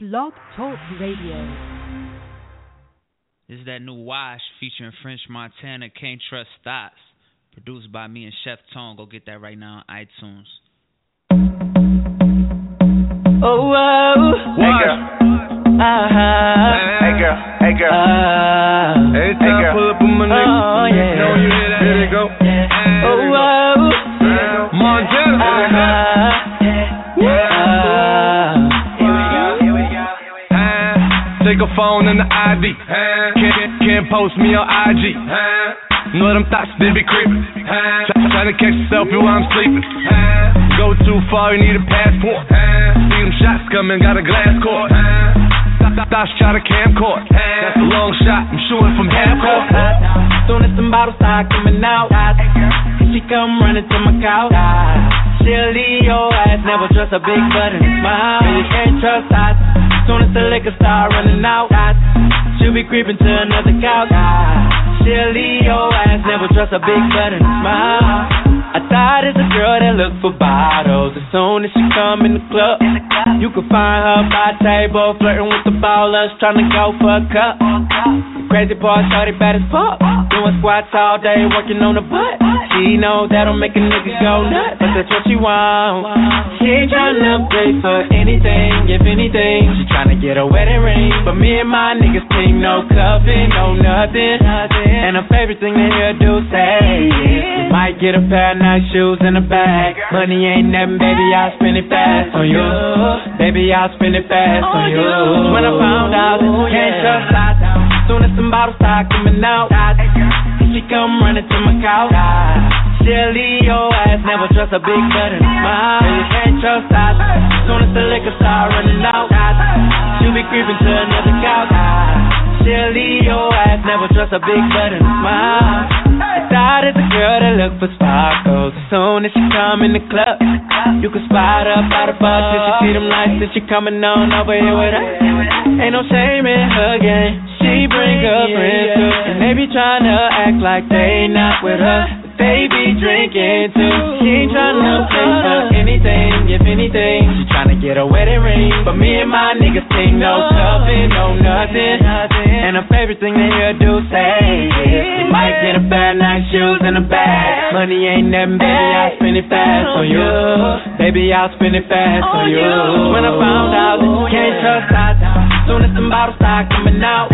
Blog Talk Radio. This is that new Wash featuring French Montana, Can't Trust Thoughts. Produced by me and Chef Tone. Go get that right now on iTunes. Oh, oh. Hey girl. Uh-huh. Hey girl. Hey girl. Uh, Every hey, time I girl. pull up on my nigga, Oh, yeah. know you hear that? Here they go. Phone and the ID. Can't, can't post me on IG. Know them thoughts, they be creeping. Trying to catch selfie while I'm sleeping. Go too far, you need a passport. See them shots coming, got a glass court. Thoughts try to camcord. That's a long shot, I'm shooting from half court. Soon as some bottles start coming out, she come running to my couch. She'll leave your ass, never trust a big butt and smile. You can't trust us. Soon as the liquor start running out, she'll be creeping to another couch. She'll leave your ass, never trust a big butt and a smile. I thought it's a girl that look for bottles. As soon as she come in the club, you can find her by table, flirting with the ballers, trying to go for a cup. Crazy boy, shorty bad as fuck. Doing squats all day, working on the butt. She know that'll make a nigga go nuts, but that's what she want. She ain't tryna pay for anything, if anything. She tryna get a wedding ring. But me and my niggas team, no cuffing, no nothing. And her favorite thing to hear do say might get a pair nice shoes in a bag. Money ain't nothing, baby, I'll spend it fast on you. Baby, I'll spend it fast on you. When I found out oh, that you can't trust us, soon as some bottles start coming out, she come running to my couch. She'll leave your ass, never trust a big butt and a smile. You can't trust us. Soon as the liquor start running out, she'll be creeping to another couch. She'll leave your ass, never trust a big butt and a smile. I thought it's a girl that look for sparkles. As soon as she come in the club, you can spot her by the bar till she see them lights that she coming on over here with her. Ain't no shame in her game. She bring her friends too, and they be trying to act like they not with her. but They be drinking too. She ain't to play uh-huh. for anything, if anything. She tryna get a wedding ring, but me and my niggas think no stuffing, no nothing. And her favorite thing to hear do say is, we might get a pair of nice shoes in a bag. Money ain't nothing, baby, I'll spend it fast on you. Baby, I'll spend it fast on you. When I found out that you can't trust us, soon as some bottles start coming out,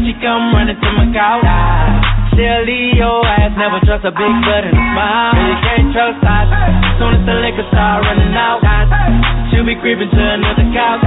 she come running to my couch. She'll leave your ass, never trust a big butt and a smile. You can't trust us. Soon as the liquor start running out, she'll be creeping to another couch.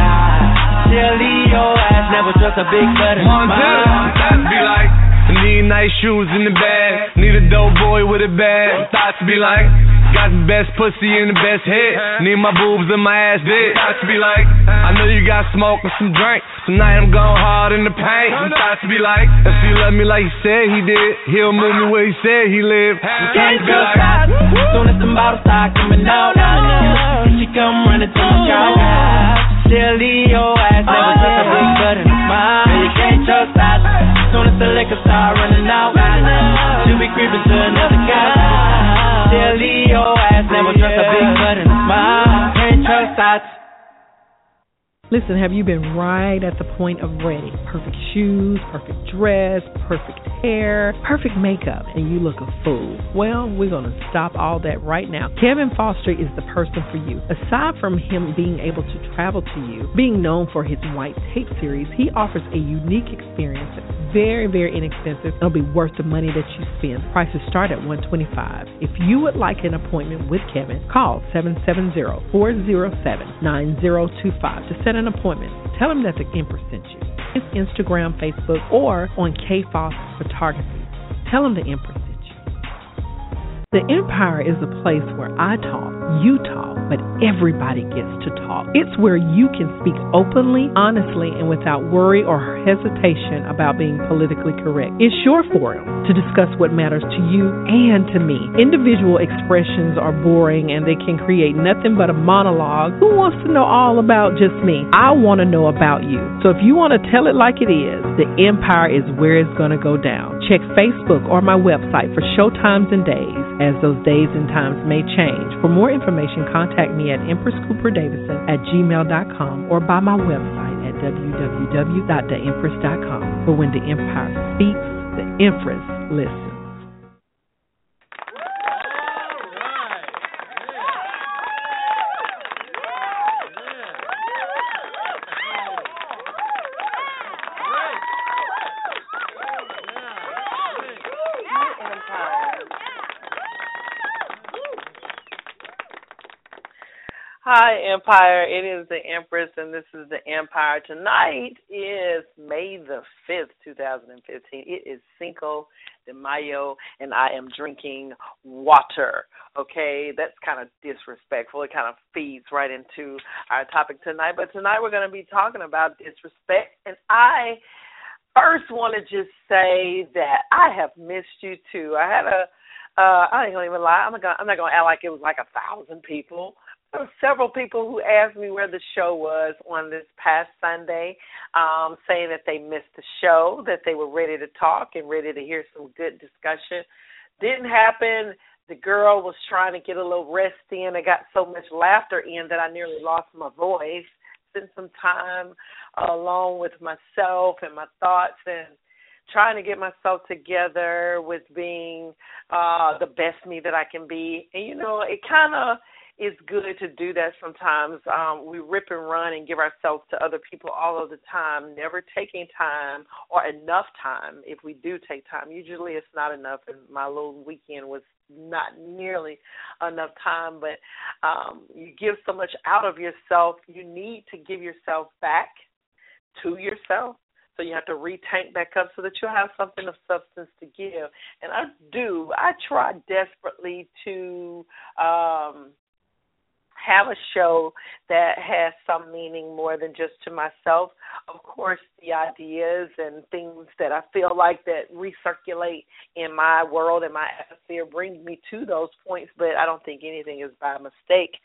She'll leave your ass, never trust a big butt and a smile. Thoughts be like, need nice shoes in the bag. Need a dope boy with a bag. Thoughts be like, got the best pussy and the best head. Need my boobs and my ass dead. Thoughts be like, I know you got smoke and some drink. Tonight I'm going hard in the paint. Some thoughts be like, if he love me like he said he did, he'll move me where he said he lived. Can't thoughts be trust like, us. Soon as some bottles start coming out, she come running to my couch. She'll leave your ass, never oh, trust a big butt and a smile. You can't trust us. Soon as the liquor start running out, she'll be creeping to another. She'll leave your ass, never trust a big butt and a smile. Trust us. Listen, have you been right at the point of ready? Perfect shoes, perfect dress, perfect hair, perfect makeup, and you look a fool. Well, we're going to stop all that right now. Kevin Foster is the person for you. Aside from him being able to travel to you, being known for his white tape series, he offers a unique experience that's very, very inexpensive. It'll be worth the money that you spend. Prices start at 125. If you would like an appointment with Kevin, call 770-407-9025 to set an appointment. Tell him that the Empress sent you. Instagram, Facebook, or on KFOS Photography. Tell him the Empress. The Empire is a place where I talk, you talk, but everybody gets to talk. It's where you can speak openly, honestly, and without worry or hesitation about being politically correct. It's your forum to discuss what matters to you and to me. Individual expressions are boring and they can create nothing but a monologue. Who wants to know all about just me? I want to know about you. So if you want to tell it like it is, the Empire is where it's going to go down. Check Facebook or my website for showtimes and days. As those days and times may change. For more information, contact me at EmpressCooperDavison at gmail.com or by my website at www.theempress.com. For when the Empire speaks, the Empress listens. Empire. It is the Empress, and this is the Empire. Tonight is May the 5th, 2015. It is Cinco de Mayo, and I am drinking water. Okay, that's kind of disrespectful. It kind of feeds right into our topic tonight. But tonight we're going to be talking about disrespect, and I first want to just say that I have missed you too. I had a uh, I even lie. I'm not gonna, I'm not gonna act like it was like a thousand people there were several people who asked me where the show was on this past Sunday, um, saying that they missed the show, that they were ready to talk and ready to hear some good discussion. Didn't happen. The girl was trying to get a little rest in. I got so much laughter in that I nearly lost my voice. Spent some time alone with myself and my thoughts and trying to get myself together with being uh the best me that I can be. And you know, it kind of it's good to do that sometimes. Um, we rip and run and give ourselves to other people all of the time, never taking time or enough time. If we do take time, usually it's not enough. And my little weekend was not nearly enough time, but um, you give so much out of yourself, you need to give yourself back to yourself. So you have to retank back up so that you'll have something of substance to give. And I do. I try desperately to um have a show that has some meaning more than just to myself. Of course, the ideas and things that I feel like that recirculate in my world and my atmosphere bring me to those points, but I don't think anything is by mistake.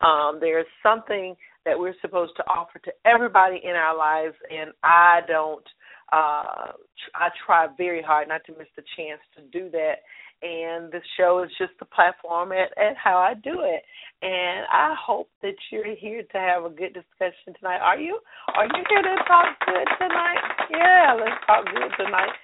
Um, there's something that we're supposed to offer to everybody in our lives, and I don't. Uh, I try very hard not to miss the chance to do that and the show is just the platform at, at how I do it. And I hope that you're here to have a good discussion tonight. Are you? Are you here to talk good tonight? Yeah, let's talk good tonight.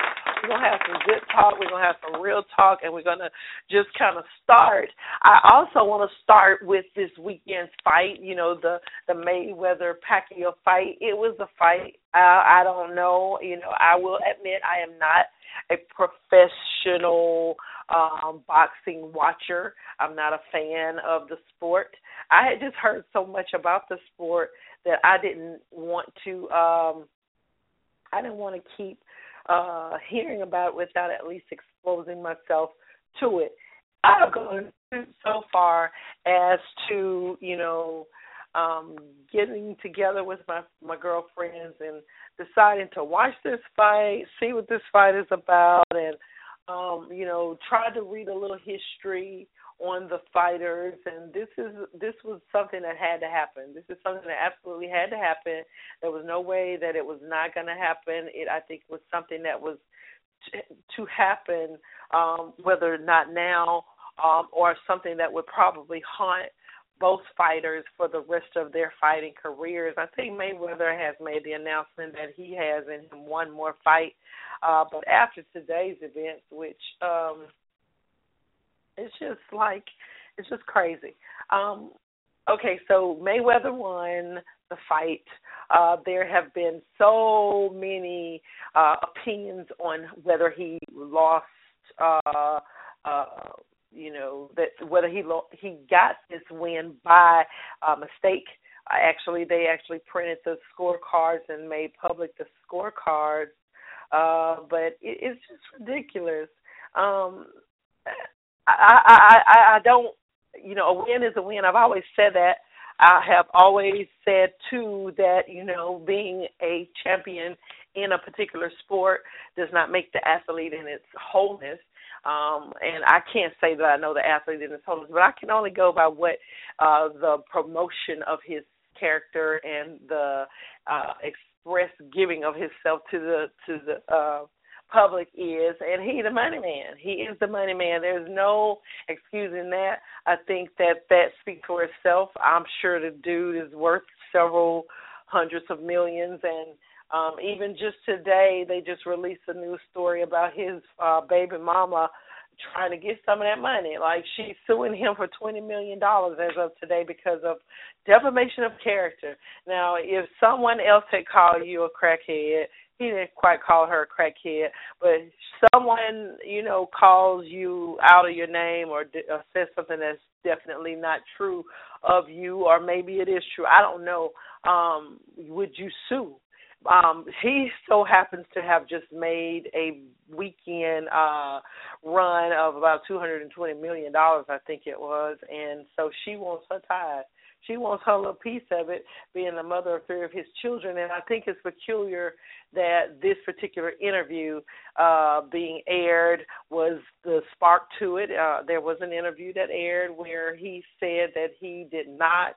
We're gonna have some good talk. We're gonna have some real talk, and we're gonna just kind of start. I also want to start with this weekend's fight. You know, the the Mayweather Pacquiao fight. It was a fight. I, I don't know. You know, I will admit I am not a professional um, boxing watcher. I'm not a fan of the sport. I had just heard so much about the sport that I didn't want to. Um, I didn't want to keep uh, hearing about it without at least exposing myself to it. I've gone so far as to, you know, um getting together with my my girlfriends and deciding to watch this fight, see what this fight is about and um, you know, tried to read a little history on the fighters and this is this was something that had to happen. This is something that absolutely had to happen. There was no way that it was not going to happen. It I think was something that was to happen um whether not now um or something that would probably haunt both fighters for the rest of their fighting careers. I think Mayweather has made the announcement that he has in him one more fight uh, but after today's events, which um, it's just like it's just crazy. Um, okay, so Mayweather won the fight. Uh, there have been so many uh, opinions on whether he lost. Uh, uh, you know that whether he lo- he got this win by uh, mistake. Uh, actually, they actually printed the scorecards and made public the scorecards uh, but it, it's just ridiculous. Um, I, I, I, I don't, you know, a win is a win. I've always said that. I have always said too that you know being a champion in a particular sport does not make the athlete in its wholeness. Um, and I can't say that I know the athlete in its wholeness, but I can only go by what uh, the promotion of his character and the uh, express giving of himself to the to the uh public is, and he the money man. He is the money man. There's no excusing that. I think that that speaks for itself. I'm sure the dude is worth several hundreds of millions, and um, even just today they just released a new story about his uh, baby mama trying to get some of that money. Like she's suing him for twenty million dollars as of today because of defamation of character. Now, if someone else had called you a crackhead, he didn't quite call her a crackhead, but someone you know calls you out of your name or, or says something that's definitely not true of you, or maybe it is true. I don't know. Um, would you sue? Um he so happens to have just made a weekend uh run of about two hundred and twenty million dollars i think it was. And so she wants her tithe. She wants her little piece of it being the mother of three of his children. And i think it's peculiar that this particular interview uh being aired was the spark to it. Uh there was an interview that aired where he said that he did not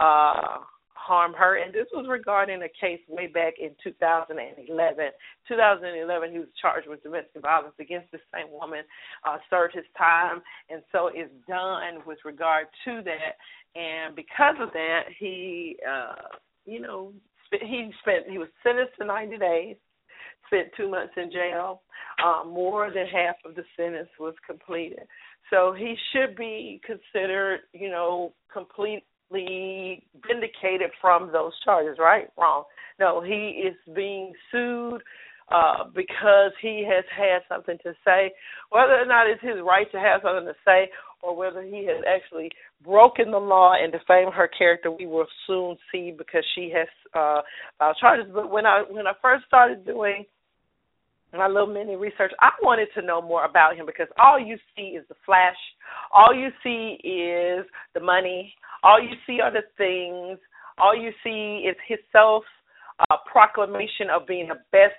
uh harm her. And this was regarding a case way back in 2011. 2011, he was charged with domestic violence against the same woman, uh, served his time, and so is done with regard to that. And because of that, he, uh, you know, he spent he was sentenced to 90 days spent two months in jail. Um, more than half of the sentence was completed. So he should be considered, you know, complete vindicated from those charges, right? Wrong. No, he is being sued uh, because he has had something to say. Whether or not it's his right to have something to say, or whether he has actually broken the law and defamed her character, we will soon see because she has uh, uh, charges. But when I when I first started doing my little mini research, I wanted to know more about him because all you see is the flash, all you see is the money, all you see are the things. All you see is his self uh, proclamation of being the best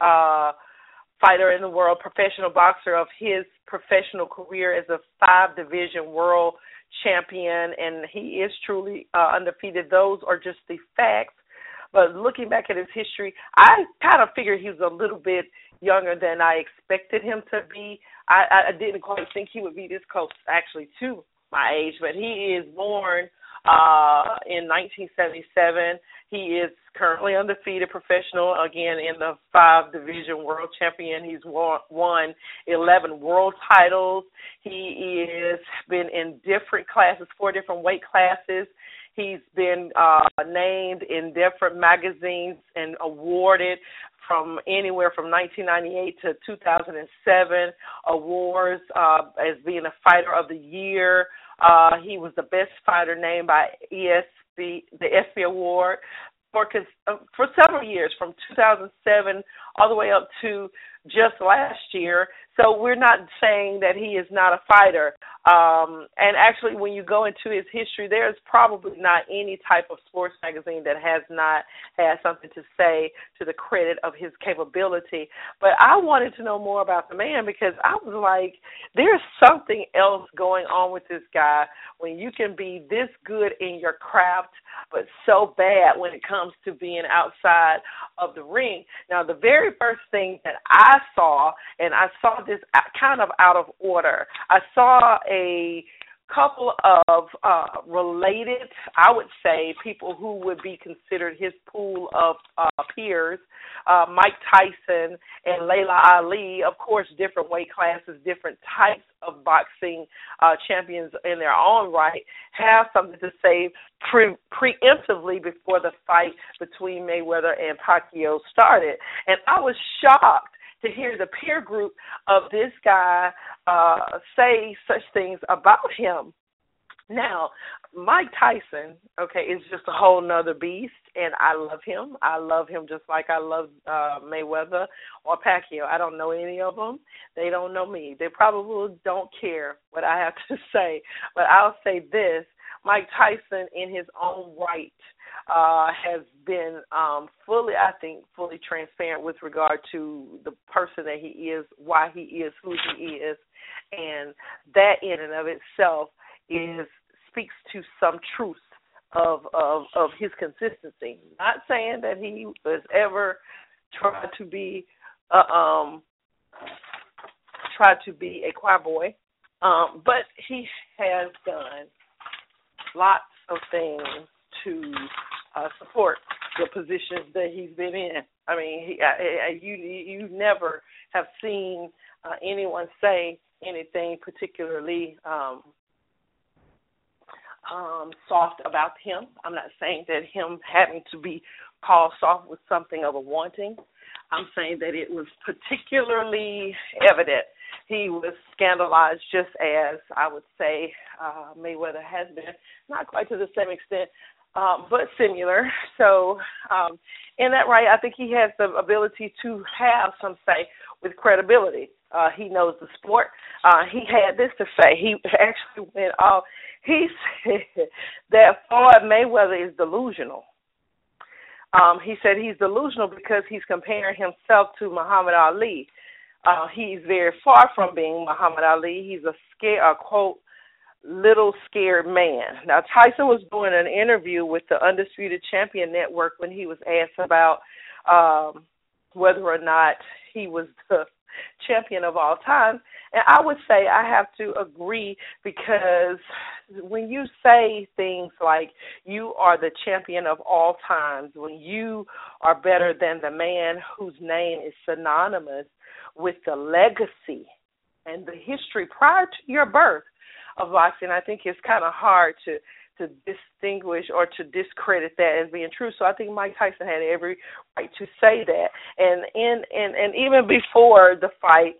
uh, fighter in the world, professional boxer of his professional career as a five division world champion, and he is truly uh, undefeated. Those are just the facts. But looking back at his history, I kind of figured he was a little bit younger than I expected him to be. I, I didn't quite think he would be this close, actually, to my age, but he is born uh in 1977. He is currently undefeated professional again in the five division world champion. He's won, won 11 world titles. He is been in different classes, four different weight classes. He's been uh named in different magazines and awarded from anywhere from 1998 to 2007 awards uh, as being a fighter of the year. Uh, he was the best fighter named by ESP, the ESPY Award for uh, for several years, from 2007 all the way up to just last year. So we're not saying that he is not a fighter. Um, and actually, when you go into his history, there's probably not any type of sports magazine that has not had something to say to the credit of his capability. But I wanted to know more about the man because I was like, there's something else going on with this guy when you can be this good in your craft, but so bad when it comes to being outside of the ring. Now, the very first thing that I saw, and I saw this kind of out of order. I saw a couple of uh, related, I would say, people who would be considered his pool of uh, peers, uh, Mike Tyson and Laila Ali. Of course, different weight classes, different types of boxing uh, champions in their own right, have something to say pre- preemptively before the fight between Mayweather and Pacquiao started. And I was shocked to hear the peer group of this guy uh, say such things about him. Now, Mike Tyson, okay, is just a whole nother beast, and I love him. I love him just like I love uh, Mayweather or Pacquiao. I don't know any of them. They don't know me. They probably don't care what I have to say. But I'll say this: Mike Tyson, in his own right, uh, has been um, fully, I think, fully transparent with regard to the person that he is, why he is who he is, and that in and of itself is speaks to some truth of of of his consistency. Not saying that he has ever tried to be a um tried to be a choir boy, um, but he has done lots of things to uh, support the positions that he's been in. I mean, he, I, I, you you never have seen uh, anyone say anything particularly um, um, soft about him. I'm not saying that him having to be called soft was something of a wanting. I'm saying that it was particularly evident. He was scandalized just as I would say uh, Mayweather has been, not quite to the same extent, um, but similar. So, um, in that right, I think he has the ability to have some say with credibility. Uh, he knows the sport. Uh, he had this to say. He actually went off. He said that Floyd Mayweather is delusional. Um, he said he's delusional because he's comparing himself to Muhammad Ali. Uh, he's very far from being Muhammad Ali. He's a scare, a quote, little scared man. Now Tyson was doing an interview with the Undisputed Champion Network when he was asked about um, whether or not he was the champion of all time. And I would say I have to agree because when you say things like you are the champion of all times, when you are better than the man whose name is synonymous with the legacy and the history prior to your birth of boxing, I think it's kind of hard to to distinguish or to discredit that as being true. So I think Mike Tyson had every right to say that. And in and and even before the fight,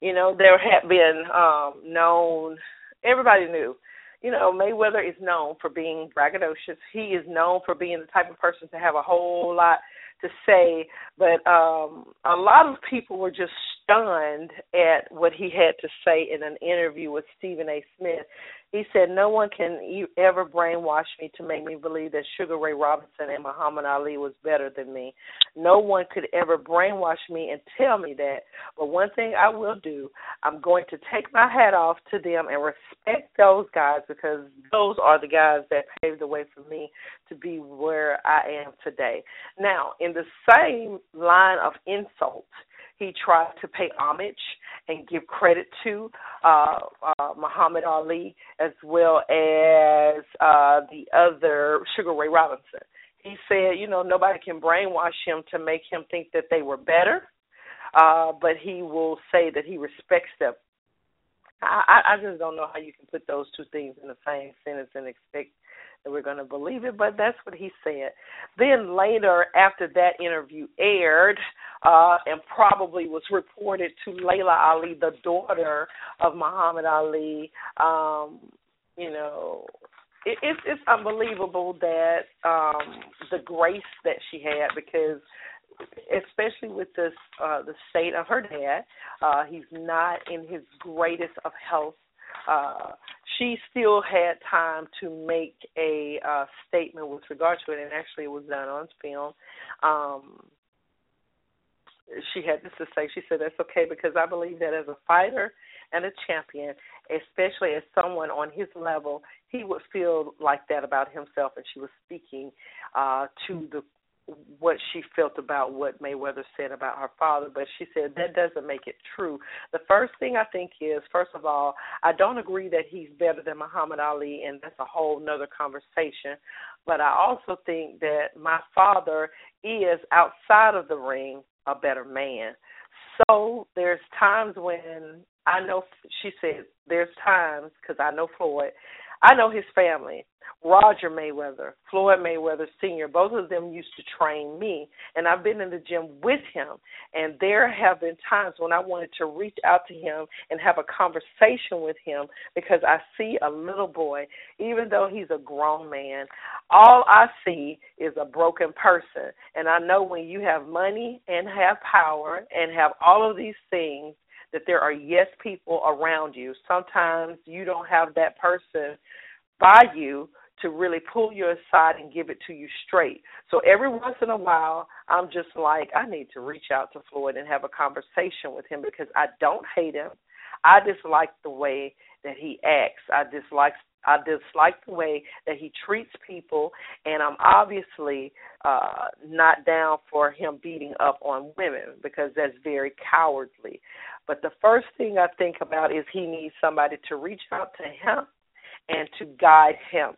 you know, there had been um known everybody knew. You know, Mayweather is known for being braggadocious. He is known for being the type of person to have a whole lot to say, but um a lot of people were just stunned at what he had to say in an interview with Stephen A. Smith. He said, No one can ever brainwash me to make me believe that Sugar Ray Robinson and Muhammad Ali was better than me. No one could ever brainwash me and tell me that. But one thing I will do, I'm going to take my hat off to them and respect those guys because those are the guys that paved the way for me to be where I am today. Now, in the same line of insults, he tried to pay homage and give credit to uh, uh, Muhammad Ali as well as uh, the other Sugar Ray Robinson. He said, you know, nobody can brainwash him to make him think that they were better, uh, but he will say that he respects them. I, I just don't know how you can put those two things in the same sentence and expect we're going to believe it, but that's what he said. Then later, after that interview aired, uh, and probably was reported to Laila Ali, the daughter of Muhammad Ali, um, you know, it, it's it's unbelievable that um, the grace that she had because especially with this uh the state of her dad uh he's not in his greatest of health uh, she still had time to make a uh, statement with regard to it, and actually it was done on film. Um, she had this to say. She said, "That's okay because I believe that as a fighter and a champion, especially as someone on his level, he would feel like that about himself." And she was speaking uh, to the what she felt about what Mayweather said about her father, but she said that doesn't make it true. The first thing I think is, first of all, I don't agree that he's better than Muhammad Ali, and that's a whole nother conversation. But I also think that my father is outside of the ring a better man. So there's times when I know she said there's times because I know Floyd I know his family. Roger Mayweather, Floyd Mayweather Sr., both of them used to train me, and I've been in the gym with him. And there have been times when I wanted to reach out to him and have a conversation with him because I see a little boy, even though he's a grown man, all I see is a broken person. And I know when you have money and have power and have all of these things, that there are yes people around you. Sometimes you don't have that person by you to really pull you aside and give it to you straight. So every once in a while, I'm just like, I need to reach out to Floyd and have a conversation with him because I don't hate him. I just like the way that he acts. I dislike I dislike the way that he treats people, and I'm obviously uh, not down for him beating up on women because that's very cowardly. But the first thing I think about is he needs somebody to reach out to him and to guide him.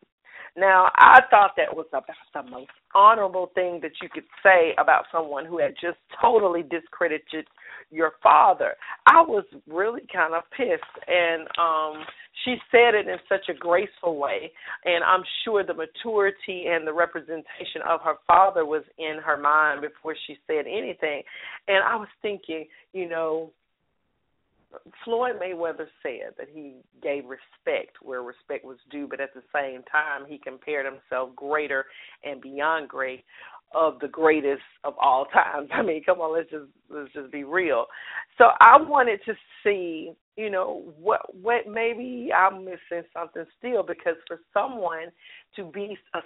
Now, I thought that was about the most honorable thing that you could say about someone who had just totally discredited your father. I was really kind of pissed and um she said it in such a graceful way and I'm sure the maturity and the representation of her father was in her mind before she said anything. And I was thinking, you know, Floyd Mayweather said that he gave respect where respect was due, but at the same time, he compared himself greater and beyond great of the greatest of all times. I mean, come on, let's just let's just be real. So I wanted to see, you know, what what maybe I'm missing something still because for someone to be a,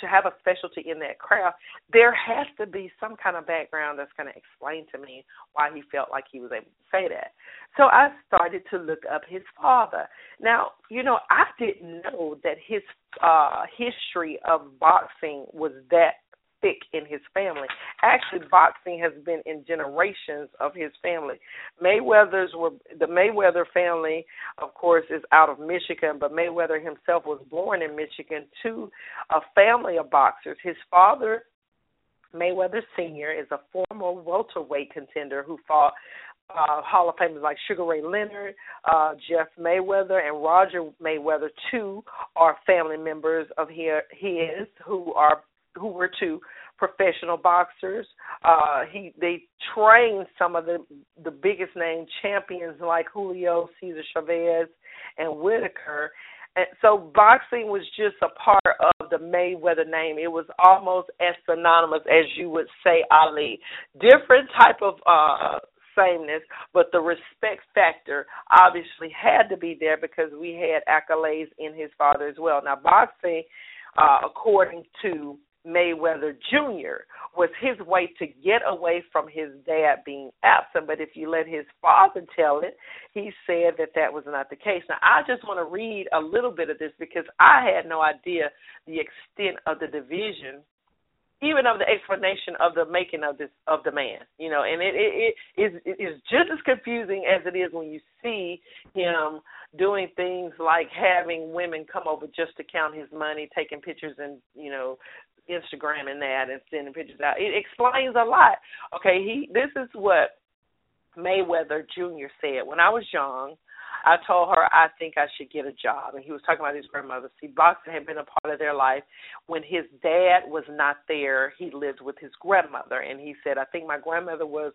to have a specialty in that craft, there has to be some kind of background that's going to explain to me why he felt like he was able to say that. So I started to look up his father. Now, you know, I didn't know that his uh history of boxing was that thick in his family. Actually, boxing has been in generations of his family. Mayweather's were the Mayweather family, of course, is out of Michigan, but Mayweather himself was born in Michigan to a family of boxers. His father, Mayweather Sr., is a former welterweight contender who fought uh, Hall of Famers like Sugar Ray Leonard, uh, Jeff Mayweather, and Roger Mayweather, too, are family members of his who are who were two professional boxers. Uh, he they trained some of the the biggest name champions like Julio Cesar Chavez and Whitaker. And so boxing was just a part of the Mayweather name. It was almost as synonymous as you would say Ali. Different type of uh sameness, but the respect factor obviously had to be there because we had accolades in his father as well. Now boxing, uh, according to Mayweather Jr. was his way to get away from his dad being absent. But if you let his father tell it, he said that that was not the case. Now, I just want to read a little bit of this because I had no idea the extent of the division even of the explanation of the making of this of the man you know and it it, is it is just as confusing as it is when you see him doing things like having women come over just to count his money taking pictures and you know Instagramming that and sending pictures out. It explains a lot. Okay, he this is what Mayweather Jr. said. When I was young, I told her I think I should get a job, and he was talking about his grandmother. See, boxing had been a part of their life. When his dad was not there, he lived with his grandmother, and he said, I think my grandmother was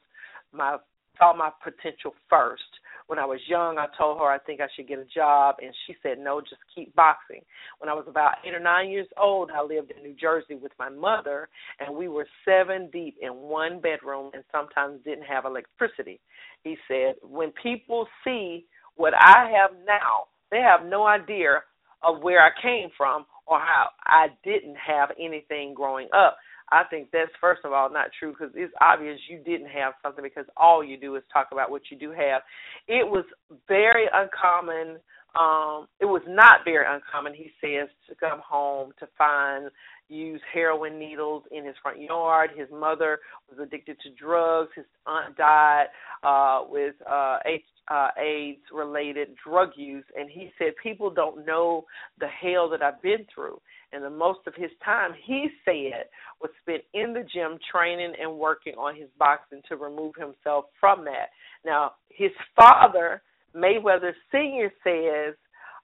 my saw my potential first. When I was young, I told her I think I should get a job, and she said, no, just keep boxing. When I was about eight or nine years old, I lived in New Jersey with my mother, and we were seven deep in one bedroom and sometimes didn't have electricity. He said, when people see what I have now, they have no idea of where I came from or how I didn't have anything growing up. I think that's first of all not true because it's obvious you didn't have something because all you do is talk about what you do have. It was very uncommon. Um, it was not very uncommon, he says, to come home to find used heroin needles in his front yard. His mother was addicted to drugs. His aunt died uh, with uh, H, uh, AIDS related drug use. And he said, People don't know the hell that I've been through and the most of his time he said was spent in the gym training and working on his boxing to remove himself from that. Now, his father, Mayweather Sr., says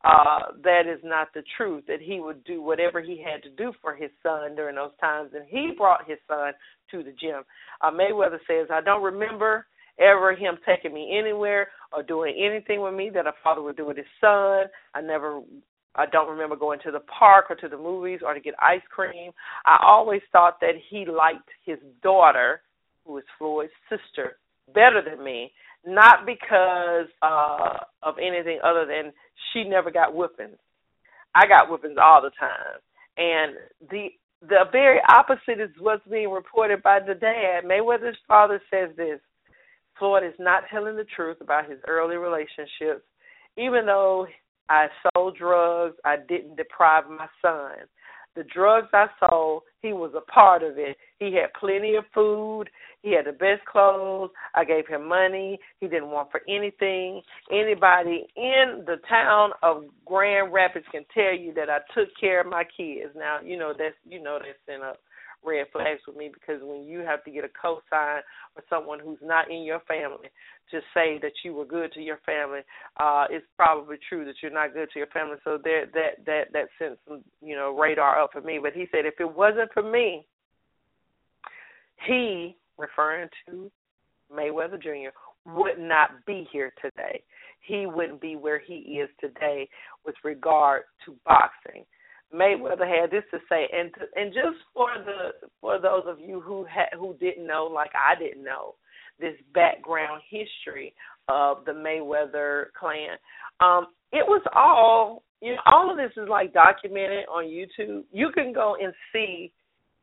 uh, that is not the truth, that he would do whatever he had to do for his son during those times, and he brought his son to the gym. Uh, Mayweather says, I don't remember ever him taking me anywhere or doing anything with me that a father would do with his son. I never I don't remember going to the park or to the movies or to get ice cream. I always thought that he liked his daughter, who is Floyd's sister, better than me, not because uh of anything other than she never got whippings. I got whippings all the time. And the the very opposite is what's being reported by the dad. Mayweather's father says this Floyd is not telling the truth about his early relationships, even though I sold drugs. I didn't deprive my son. The drugs I sold, he was a part of it. He had plenty of food. He had the best clothes. I gave him money. He didn't want for anything. Anybody in the town of Grand Rapids can tell you that I took care of my kids. Now, you know that's you know that's in a red flags with me because when you have to get a cosign or someone who's not in your family to say that you were good to your family, uh, it's probably true that you're not good to your family. So that that that that sent some you know radar up for me. But he said if it wasn't for me, he referring to Mayweather Jr. would not be here today. He wouldn't be where he is today with regard to boxing. Mayweather had this to say, and and just for the for those of you who had who didn't know, like I didn't know, this background history of the Mayweather clan. Um, it was all you know. All of this is like documented on YouTube. You can go and see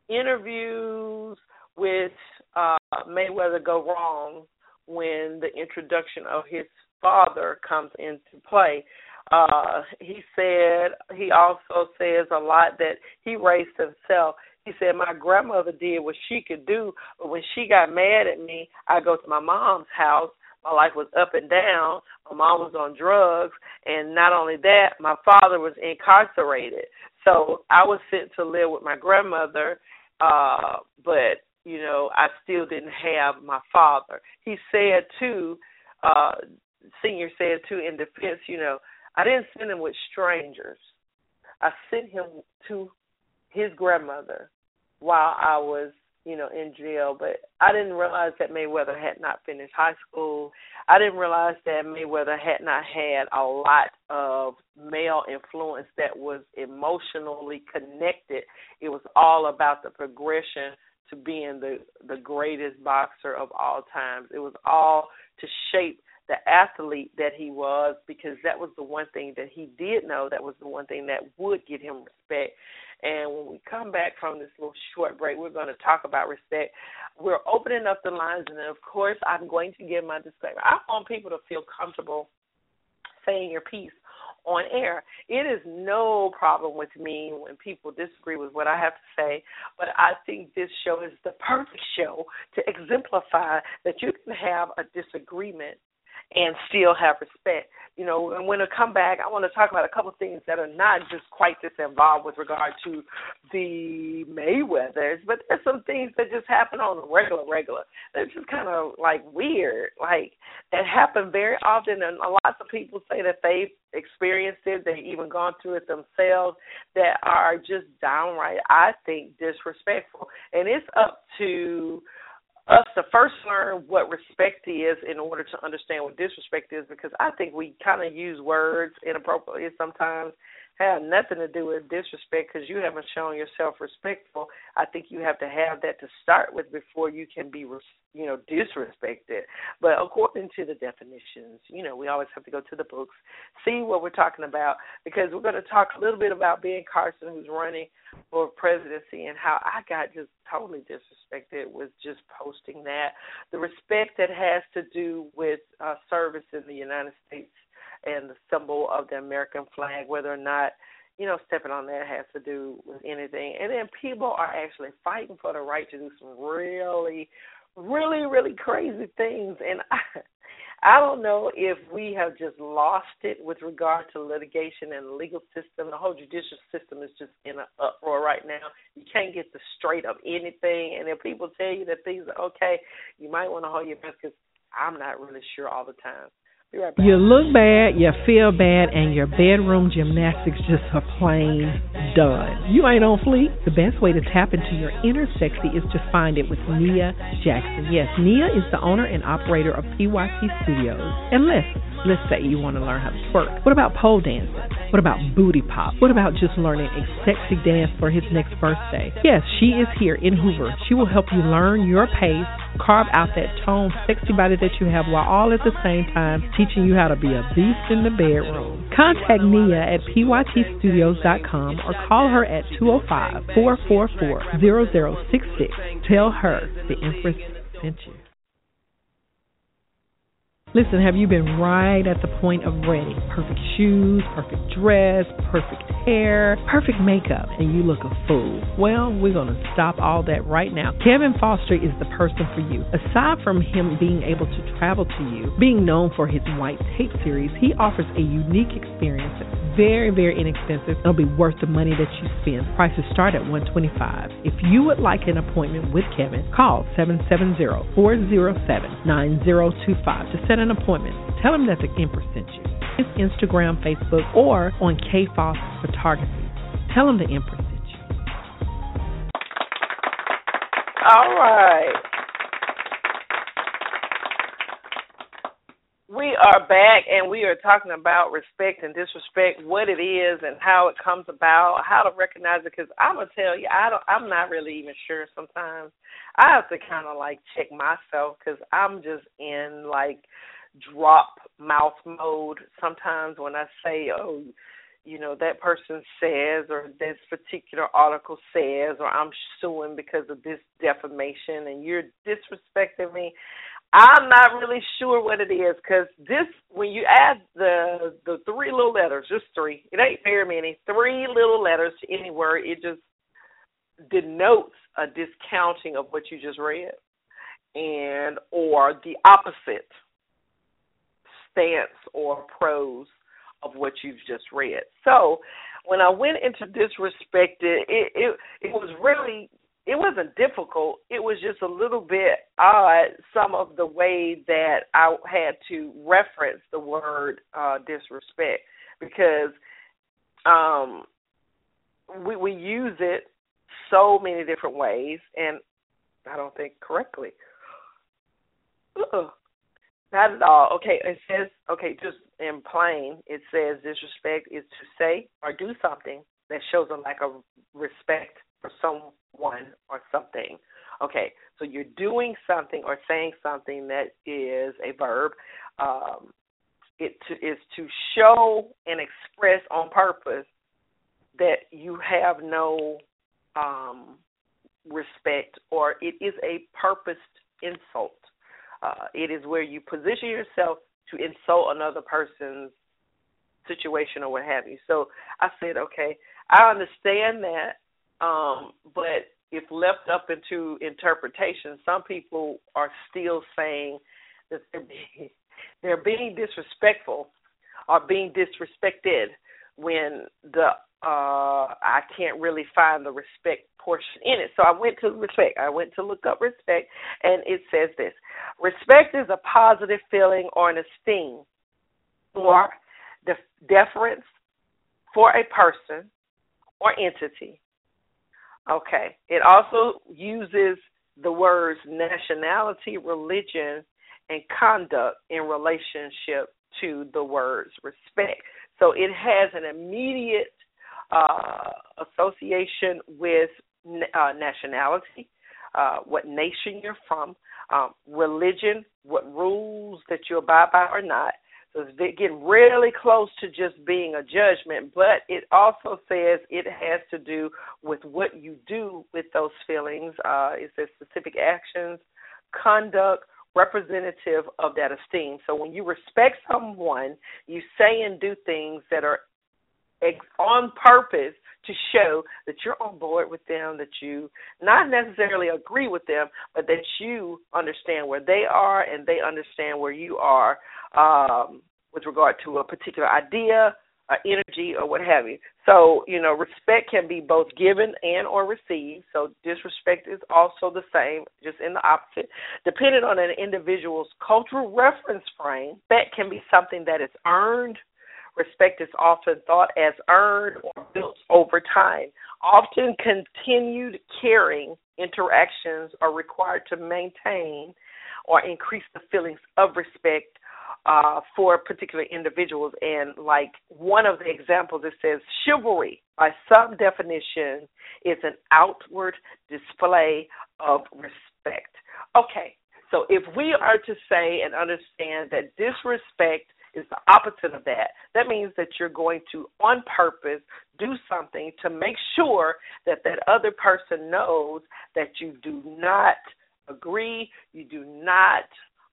interviews with uh, Mayweather go wrong when the introduction of his father comes into play. Uh, he said he also says a lot that he raised himself. He said my grandmother did what she could do, but when she got mad at me, I go to my mom's house. My life was up and down. My mom was on drugs, and not only that, my father was incarcerated. So I was sent to live with my grandmother, uh, but you know I still didn't have my father. He said too, uh, senior said too in defense, you know I didn't send him with strangers. I sent him to his grandmother while I was, you know, in jail. But I didn't realize that Mayweather had not finished high school. I didn't realize that Mayweather had not had a lot of male influence that was emotionally connected. It was all about the progression to being the the greatest boxer of all times. It was all to shape the athlete that he was because that was the one thing that he did know that was the one thing that would get him respect. And when we come back from this little short break we're going to talk about respect. We're opening up the lines and of course i'm going to give my disclaimer. I want people to feel comfortable saying your piece on air. It is no problem with me when people disagree with what I have to say, but I think this show is the perfect show to exemplify that you can have a disagreement and still have respect. You know, and when I come back, I want to talk about a couple of things that are not just quite this involved with regard to the Mayweathers, but there's some things that just happen on a regular, regular. They're just kind of like weird, like that happen very often, and a lots of people say that they've experienced it, they've even gone through it themselves, that are just downright, I think, disrespectful, and it's up to us to first learn what respect is in order to understand what disrespect is because I think we kind of use words inappropriately sometimes have nothing to do with disrespect because you haven't shown yourself respectful. I think you have to have that to start with before you can be, you know, disrespected. But according to the definitions, you know, we always have to go to the books, see what we're talking about because we're going to talk a little bit about Ben Carson, who's running for presidency, and how I got just totally disrespected with just posting that. The respect that has to do with uh, service in the United States and the symbol of the American flag, whether or not you know stepping on that has to do with anything. And then people are actually fighting for the right to do some really, really, really crazy things. And I, I don't know if we have just lost it with regard to litigation and the legal system. The whole judicial system is just in an uproar right now. You can't get the straight of anything. And if people tell you that things are okay, you might want to hold your breath because I'm not really sure all the time. Right you look bad, you feel bad, and your bedroom gymnastics just are plain done. You ain't on fleek. The best way to tap into your inner sexy is to find it with Nia Jackson. Yes, Nia is the owner and operator of PYT Studios. And listen, let's say you want to learn how to twerk. What about pole dancing? What about booty pop? What about just learning a sexy dance for his next birthday? Yes, she is here in Hoover. She will help you learn your pace carve out that tone, sexy body that you have while all at the same time teaching you how to be a beast in the bedroom. Contact Nia at pytstudios.com or call her at 205 444 0066. Tell her the Empress sent you. Listen, have you been right at the point of ready? Perfect shoes, perfect dress, perfect hair, perfect makeup, and you look a fool. Well, we're going to stop all that right now. Kevin Foster is the person for you. Aside from him being able to travel to you, being known for his white tape series, he offers a unique experience very, very inexpensive. It'll be worth the money that you spend. Prices start at 125. If you would like an appointment with Kevin, call 770-407-9025 to set an appointment. Tell him that the Empress sent you. His Instagram, Facebook, or on KFOS Photography. Tell him the Empress sent you. All right. We are back and we are talking about respect and disrespect, what it is and how it comes about, how to recognize it. Because I'm gonna tell you, I don't, I'm not really even sure. Sometimes I have to kind of like check myself because I'm just in like drop mouth mode sometimes when I say, oh, you know, that person says or this particular article says or I'm suing because of this defamation and you're disrespecting me. I'm not really sure what it is because this, when you add the the three little letters, just three, it ain't very many, three little letters to any word, it just denotes a discounting of what you just read and or the opposite stance or prose of what you've just read. So when I went into disrespect it, it it, was really it wasn't difficult. It was just a little bit odd some of the way that I had to reference the word uh disrespect because um we we use it so many different ways and I don't think correctly. Ugh. Not at all. Okay, it says okay, just in plain, it says disrespect is to say or do something that shows a lack of respect for someone or something. Okay, so you're doing something or saying something that is a verb. Um, it to, is to show and express on purpose that you have no um, respect or it is a purposed insult. Uh, it is where you position yourself to insult another person's situation or what have you. So I said, okay, I understand that, um, but if left up into interpretation, some people are still saying that they're being, they're being disrespectful or being disrespected when the uh I can't really find the respect portion in it. So I went to respect. I went to look up respect and it says this. Respect is a positive feeling or an esteem or the deference for a person or entity. Okay. It also uses the words nationality, religion, and conduct in relationship to the words respect. So it has an immediate uh, association with uh, nationality, uh, what nation you're from, um, religion, what rules that you abide by or not. So it's getting really close to just being a judgment, but it also says it has to do with what you do with those feelings. Uh, it says specific actions, conduct, representative of that esteem. So when you respect someone, you say and do things that are ex- on purpose to show that you're on board with them, that you not necessarily agree with them, but that you understand where they are and they understand where you are um, with regard to a particular idea, uh, energy, or what have you. So, you know, respect can be both given and or received. So disrespect is also the same, just in the opposite. Depending on an individual's cultural reference frame, that can be something that is earned – Respect is often thought as earned or built over time. Often continued caring interactions are required to maintain or increase the feelings of respect uh, for particular individuals. And like one of the examples, it says chivalry, by some definition, is an outward display of respect. Okay, so if we are to say and understand that disrespect is the opposite of that. That means that you're going to, on purpose, do something to make sure that that other person knows that you do not agree, you do not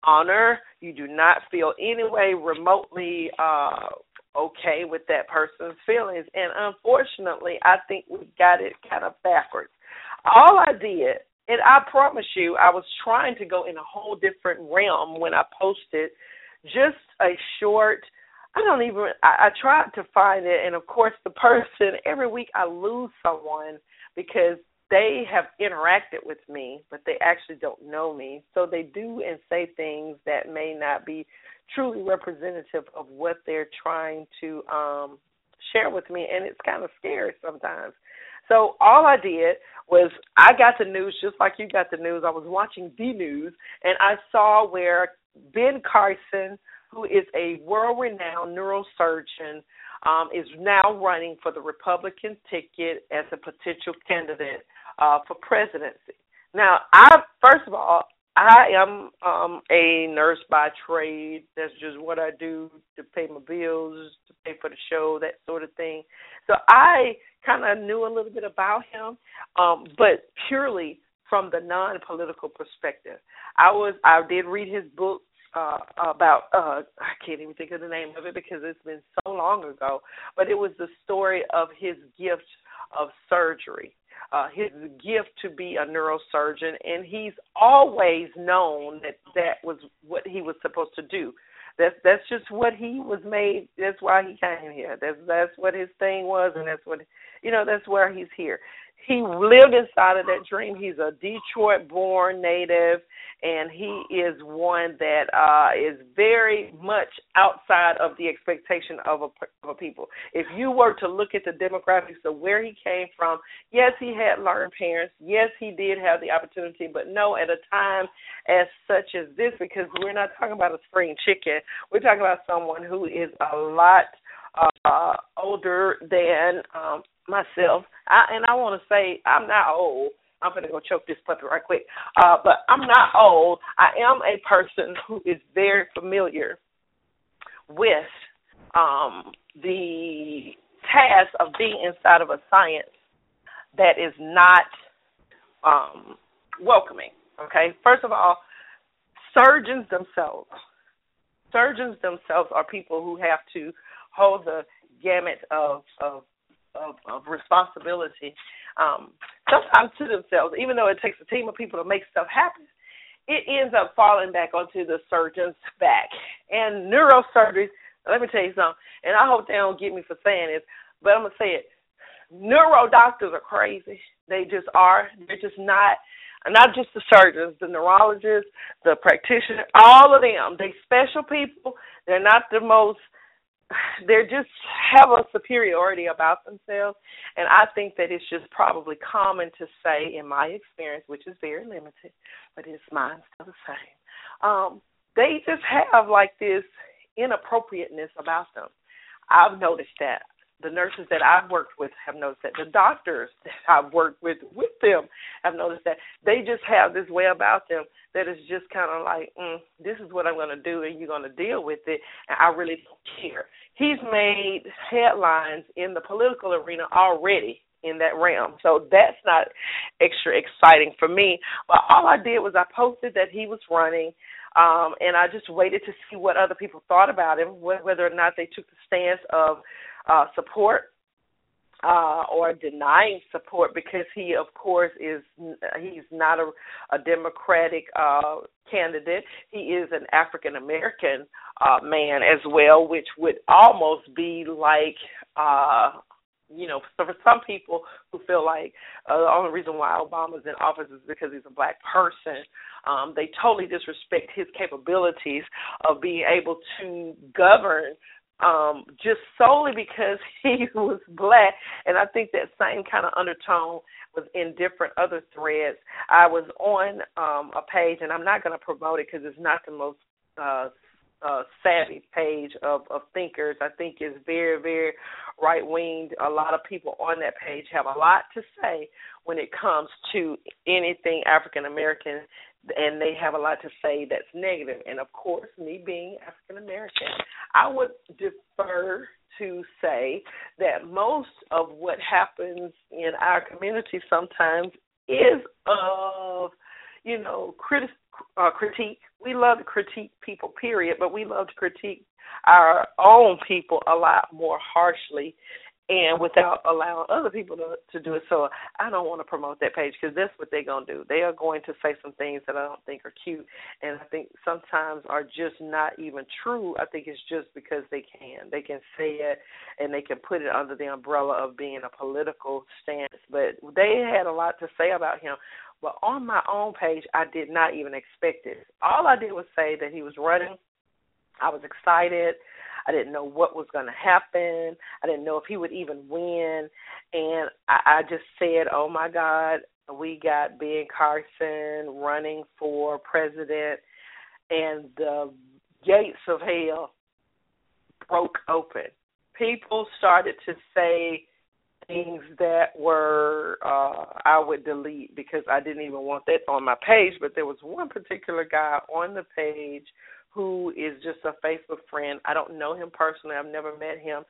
honor. You do not feel any way remotely uh, okay with that person's feelings. And unfortunately, I think we got it kind of backwards. All I did, and I promise you, I was trying to go in a whole different realm when I posted just a short. I don't even. I, I tried to find it, and of course, the person every week I lose someone because they have interacted with me, but they actually don't know me. So they do and say things that may not be truly representative of what they're trying to um share with me and it's kind of scary sometimes. So all I did was I got the news just like you got the news. I was watching the news and I saw where Ben Carson, who is a world renowned neurosurgeon, um, is now running for the Republican ticket as a potential candidate uh, for presidency. Now, I first of all, I am um a nurse by trade. That's just what I do to pay my bills, to pay for the show, that sort of thing. So I kind of knew a little bit about him, um, but purely from the non-political perspective. I was I did read his book uh about uh I can't even think of the name of it because it's been so long ago, but it was the story of his gift of surgery uh, his gift to be a neurosurgeon, and he's always known that that was what he was supposed to do. That's that's just what he was made. That's why he came here. That's that's what his thing was, and that's what you know. That's where he's here he lived inside of that dream. He's a Detroit born native and he is one that uh is very much outside of the expectation of a of a people. If you were to look at the demographics of where he came from, yes, he had learned parents. Yes, he did have the opportunity, but no at a time as such as this because we're not talking about a spring chicken. We're talking about someone who is a lot uh older than um myself. I, and I want to say I'm not old. I'm gonna go choke this puppy right quick. Uh, but I'm not old. I am a person who is very familiar with um, the task of being inside of a science that is not um, welcoming. Okay, first of all, surgeons themselves, surgeons themselves are people who have to hold the gamut of, of of, of responsibility um, sometimes to themselves, even though it takes a team of people to make stuff happen. It ends up falling back onto the surgeon's back. And neurosurgery, let me tell you something, and I hope they don't get me for saying this, but I'm going to say it. Neuro doctors are crazy. They just are. They're just not not just the surgeons, the neurologists, the practitioners, all of them. They special people. They're not the most they just have a superiority about themselves. And i think that it's just probably common to say in my experience which is very limited but it's mine still the same um they just have like this inappropriateness about them. I've noticed that the nurses that I've worked with have noticed that. The doctors that I've worked with with them have noticed that. They just have this way about them that is just kind of like, mm, this is what I'm going to do, and you're going to deal with it, and I really don't care. He's made headlines in the political arena already in that realm. So that's not extra exciting for me. But all I did was I posted that he was running, um, and I just waited to see what other people thought about him, whether or not they took the stance of uh, support uh, or denying support because he, of course, is he's not a, a Democratic uh, candidate. He is an African American uh, man as well, which would almost be like. Uh, you know, so for some people who feel like uh, the only reason why Obama's in office is because he's a black person, um, they totally disrespect his capabilities of being able to govern um, just solely because he was black. And I think that same kind of undertone was in different other threads. I was on um, a page, and I'm not going to promote it because it's not the most uh, uh, savvy page of, of thinkers. I think it's very, very right winged. A lot of people on that page have a lot to say when it comes to anything African American and they have a lot to say that's negative. And of course, me being African American, I would defer to say that most of what happens in our community sometimes is of you know, critic, uh, critique. We love to critique people, period, but we love to critique our own people a lot more harshly and without allowing other people to, to do it. So I don't want to promote that page because that's what they're going to do. They are going to say some things that I don't think are cute, and I think sometimes are just not even true. I think it's just because they can. They can say it and they can put it under the umbrella of being a political stance. But they had a lot to say about him. But on my own page, I did not even expect it. All I did was say that he was running. I was excited. I didn't know what was going to happen. I didn't know if he would even win. And I, I just said, oh my God, we got Ben Carson running for president, and the gates of hell broke open. People started to say things that were uh I would delete because I didn't even want that on my page, but there was one particular guy on the page who is just a Facebook friend. I don't know him personally. I've never met him.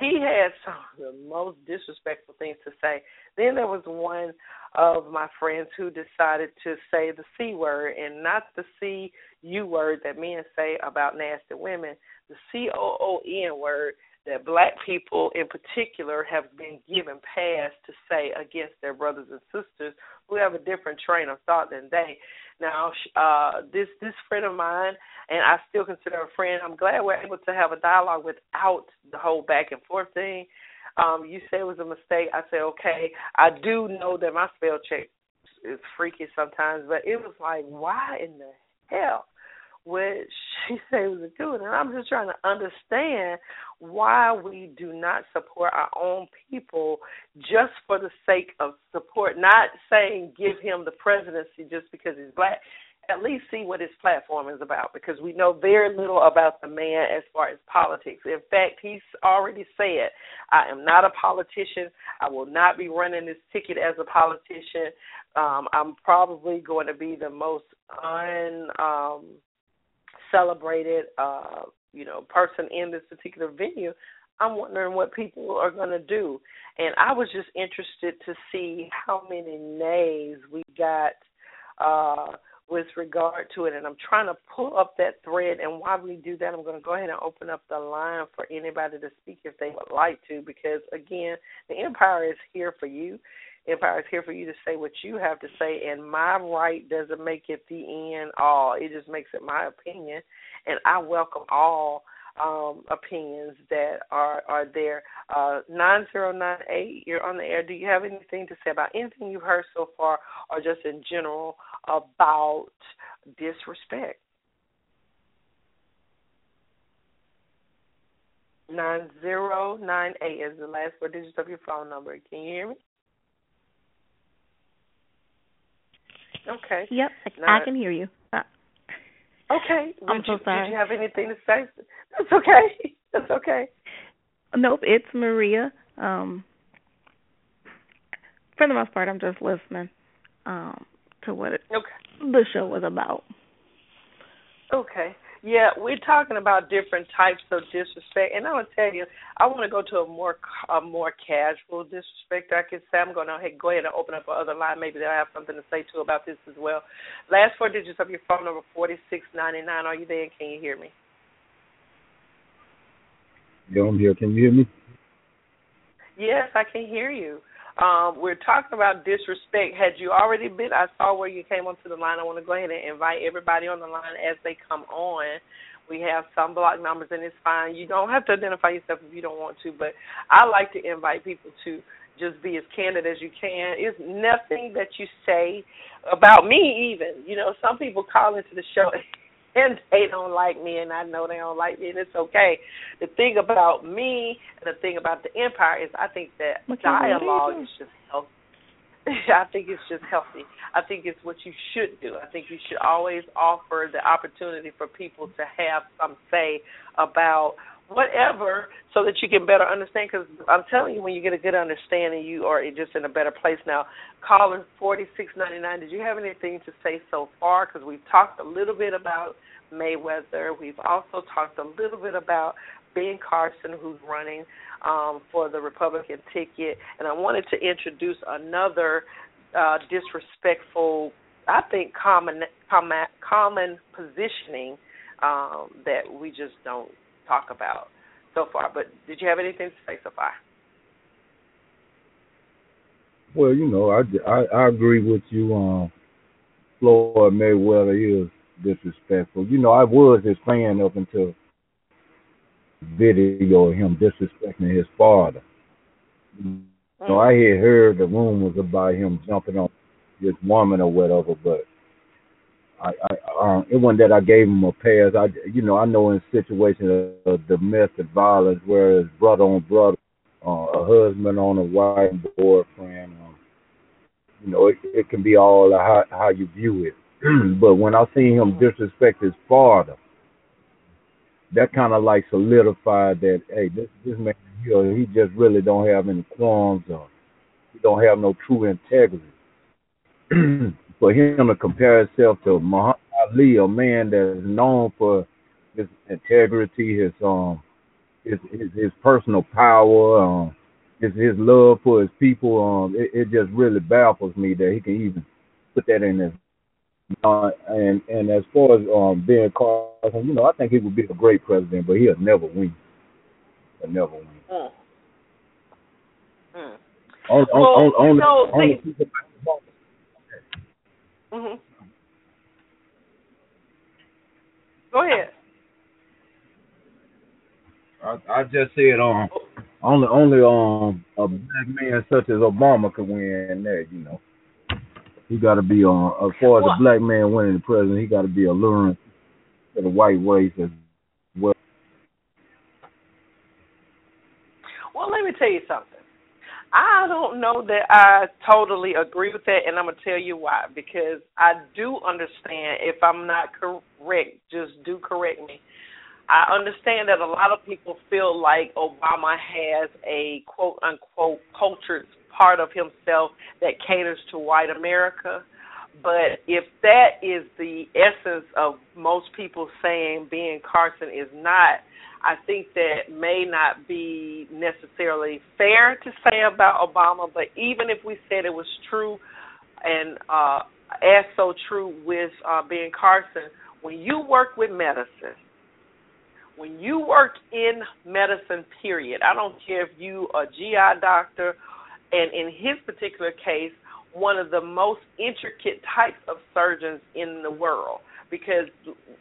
He had some of the most disrespectful things to say. Then there was one of my friends who decided to say the C word and not the C U word that men say about nasty women, the C O O N word that black people in particular have been given pass to say against their brothers and sisters who have a different train of thought than they. Now, uh, this this friend of mine, and I still consider a friend. I'm glad we're able to have a dialogue without the whole back and forth thing. Um, you say it was a mistake. I say okay. I do know that my spell check is freaky sometimes, but it was like, why in the hell what she said was doing. And I'm just trying to understand why we do not support our own people just for the sake of support, not saying give him the presidency just because he's black. At least see what his platform is about because we know very little about the man as far as politics. In fact, he's already said, I am not a politician. I will not be running this ticket as a politician. Um, I'm probably going to be the most un um celebrated uh, you know, person in this particular venue, I'm wondering what people are going to do. And I was just interested to see how many nays we got uh, with regard to it. And I'm trying to pull up that thread. And while we do that, I'm going to go ahead and open up the line for anybody to speak if they would like to, because again, the Empire is here for you. Empire is here for you to say what you have to say, and my right doesn't make it the end all. It just makes it my opinion, and I welcome all um, opinions that are are there. Uh, nine zero nine eight, you're on the air. Do you have anything to say about anything you've heard so far, or just in general about disrespect? Nine zero nine eight is the last four digits of your phone number. Can you hear me? Okay. Yep, I, I can hear you. Uh, okay. I'm Would so you, sorry. Did you have anything to say? That's okay. That's okay. Nope, it's Maria. Um, for the most part, I'm just listening um, to what it, Okay. the show was about. Okay. Yeah, we're talking about different types of disrespect, and I'm gonna tell you, I want to go to a more a more casual disrespect. I can say I'm gonna go ahead and open up another line. Maybe they'll have something to say too about this as well. Last four digits of your phone number forty six ninety nine. Are you there? Can you hear me? Yeah, I'm here. Can you hear me? Yes, I can hear you. Um, we're talking about disrespect. Had you already been? I saw where you came onto the line. I want to go ahead and invite everybody on the line as they come on. We have some block numbers, and it's fine. You don't have to identify yourself if you don't want to, but I like to invite people to just be as candid as you can. It's nothing that you say about me, even. You know, some people call into the show and they don't like me, and I know they don't like me, and it's okay. The thing about me and the thing about the empire is, I think that Okay, what are you dialogue is just healthy. I think it's just healthy. I think it's what you should do. I think you should always offer the opportunity for people to have some say about whatever so that you can better understand because i'm telling you when you get a good understanding you are just in a better place now. Caller forty six ninety nine did you have anything to say so far? Because we've talked a little bit about mayweather. We've also talked a little bit about ben carson who's running um for the republican ticket. And i wanted to introduce another uh disrespectful I think common common common positioning um, that we just don't talk about so far. But did you have anything to say so far? Well, you know, I, I, I agree with you. Um, Floyd Mayweather is disrespectful. You know, I was his fan up until video of him disrespecting his father. You know, I had heard the rumors about him jumping on this woman or whatever, but I, I um, it wasn't that I gave him a pass. I, you know, I know in situations of domestic violence where it's brother on brother, uh, a husband on a wife boyfriend, um, you know, it, it can be all how how you view it. but when I see him disrespect his father, that kind of like solidified that hey, this this man here, he just really don't have any qualms or he don't have no true integrity. for him to compare himself to Muhammad Ali, a man that is known for his integrity, his um, his his, his personal power, um, his his love for his people, um, it, it just really baffles me that he can even put that in his. Uh, and and as far as um Ben Carson, you know, I think he would be a great president, but he'll never win. He'll never win. Mm. Mm. On, well, on, on, you know, on, they, hmm Go ahead. I, I just said um only only um a black man such as Obama could win that, you know. He gotta be on uh, as far as Well- a black man winning the president, he gotta be alluring to the white race as well. Well, let me tell you something. I don't know that I totally agree with that, and I'm gonna tell you why. Because I do understand. If I'm not correct, just do correct me. I understand that a lot of people feel like Obama has a quote unquote cultured part of himself that caters to white America. But if that is the essence of most people saying Ben Carson is not, I think that may not be necessarily fair to say about Obama. But even if we said it was true, and uh, as so true with uh, Ben Carson, when you work with medicine, when you work in medicine, period, I don't care if you are a GI doctor, and in his particular case, one of the most intricate types of surgeons in the world. Because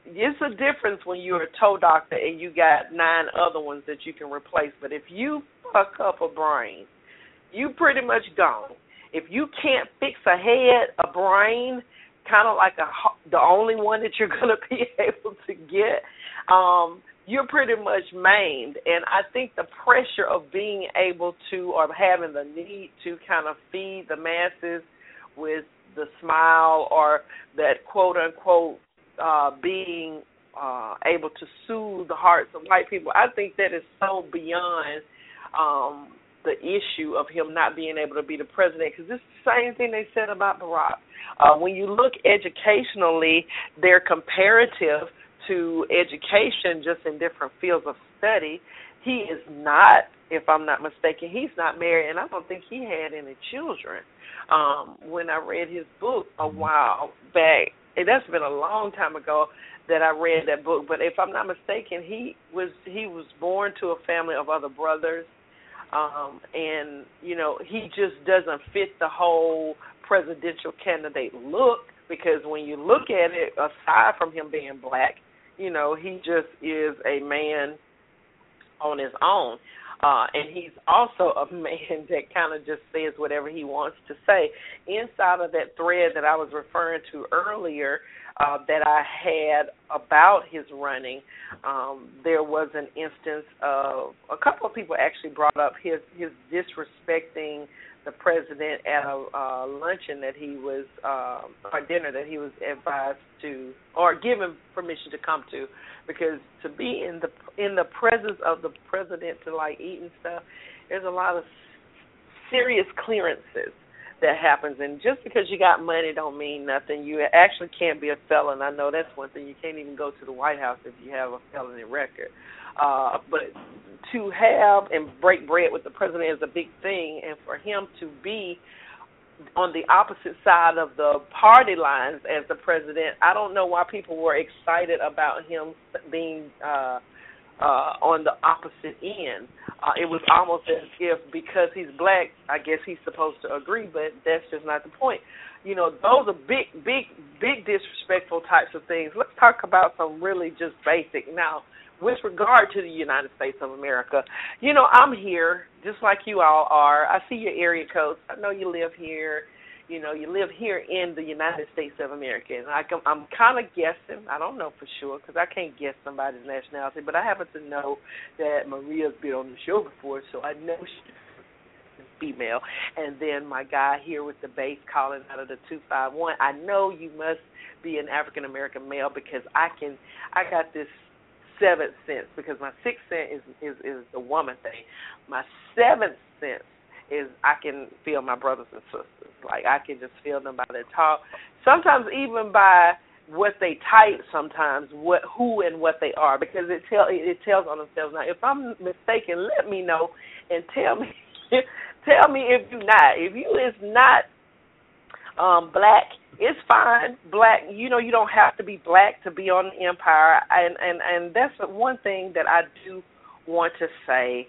it's a difference when you're a toe doctor and you got nine other ones that you can replace. But if you fuck up a brain, you pretty much gone. If you can't fix a head, a brain, kind of like a the only one that you're to be able to get, um, you're pretty much maimed. And I think the pressure of being able to or having the need to kind of feed the masses with the smile or that quote unquote uh, being uh, able to soothe the hearts of white people, I think that is so beyond um, the issue of him not being able to be the president because it's the same thing they said about Barack. Uh, when you look educationally, they're comparative to education just in different fields of study. He is not, if I'm not mistaken, he's not married, and I don't think he had any children. Um, when I read his book a while back, and that's been a long time ago that I read that book. But if I'm not mistaken, he was he was born to a family of other brothers, um, and you know he just doesn't fit the whole presidential candidate look because when you look at it, aside from him being black, you know he just is a man on his own. Uh, and he's also a man that kind of just says whatever he wants to say. Inside of that thread that I was referring to earlier, uh, that I had about his running, um, there was an instance of a couple of people actually brought up his his disrespecting the president at a uh, luncheon that he was um, or dinner that he was advised to or given permission to come to because to be in the in the presence of the president to like eat and stuff there's a lot of serious clearances that happens. And just because you got money don't mean nothing. You actually can't be a felon. I know that's one thing. You can't even go to the white house if you have a felony record uh but to have and break bread with the president is a big thing and for him to be on the opposite side of the party lines as the president. I don't know why people were excited about him being uh uh on the opposite end. Uh it was almost as if because he's black, I guess he's supposed to agree, but that's just not the point. You know, those are big big big disrespectful types of things. Let's talk about some really just basic. Now, with regard to the United States of America, you know, I'm here just like you all are. I see your area codes. I know you live here. You know, you live here in the United States of America. And I can, I'm kind of guessing. I don't know for sure because I can't guess somebody's nationality, but I happen to know that Maria's been on the show before, so I know she's female. And then my guy here with the bass calling out of the two five one. I know you must be an African American male because I can. I got this seventh sense because my sixth sense is is is the woman thing. My seventh sense is I can feel my brothers and sisters. Like I can just feel them by their talk. Sometimes even by what they type sometimes what who and what they are because it tell it tells on themselves now if i'm mistaken let me know and tell me tell me if you not if you is not um black it's fine. Black, you know, you don't have to be black to be on the Empire, and and and that's one thing that I do want to say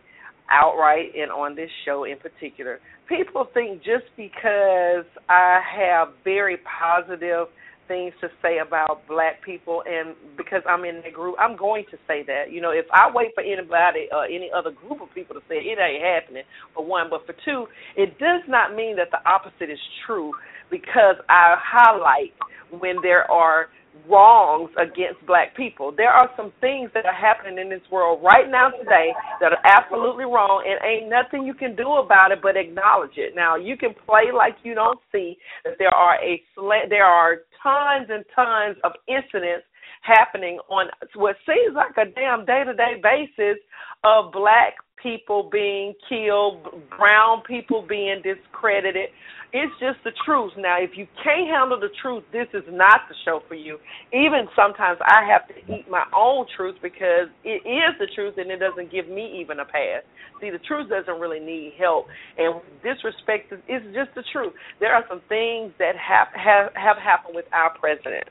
outright and on this show in particular. People think just because I have very positive things to say about black people and because I'm in the group, I'm going to say that. You know, if I wait for anybody or uh, any other group of people to say it, it ain't happening, for one. But for two, it does not mean that the opposite is true because I highlight when there are wrongs against black people. There are some things that are happening in this world right now today that are absolutely wrong and ain't nothing you can do about it but acknowledge it. Now, you can play like you don't see that there are a there are tons and tons of incidents happening on what seems like a damn day-to-day basis of black people being killed, brown people being discredited, it's just the truth. Now, if you can't handle the truth, this is not the show for you. Even sometimes I have to eat my own truth because it is the truth and it doesn't give me even a pass. See, the truth doesn't really need help, and disrespect is just the truth. There are some things that have have, have happened with our president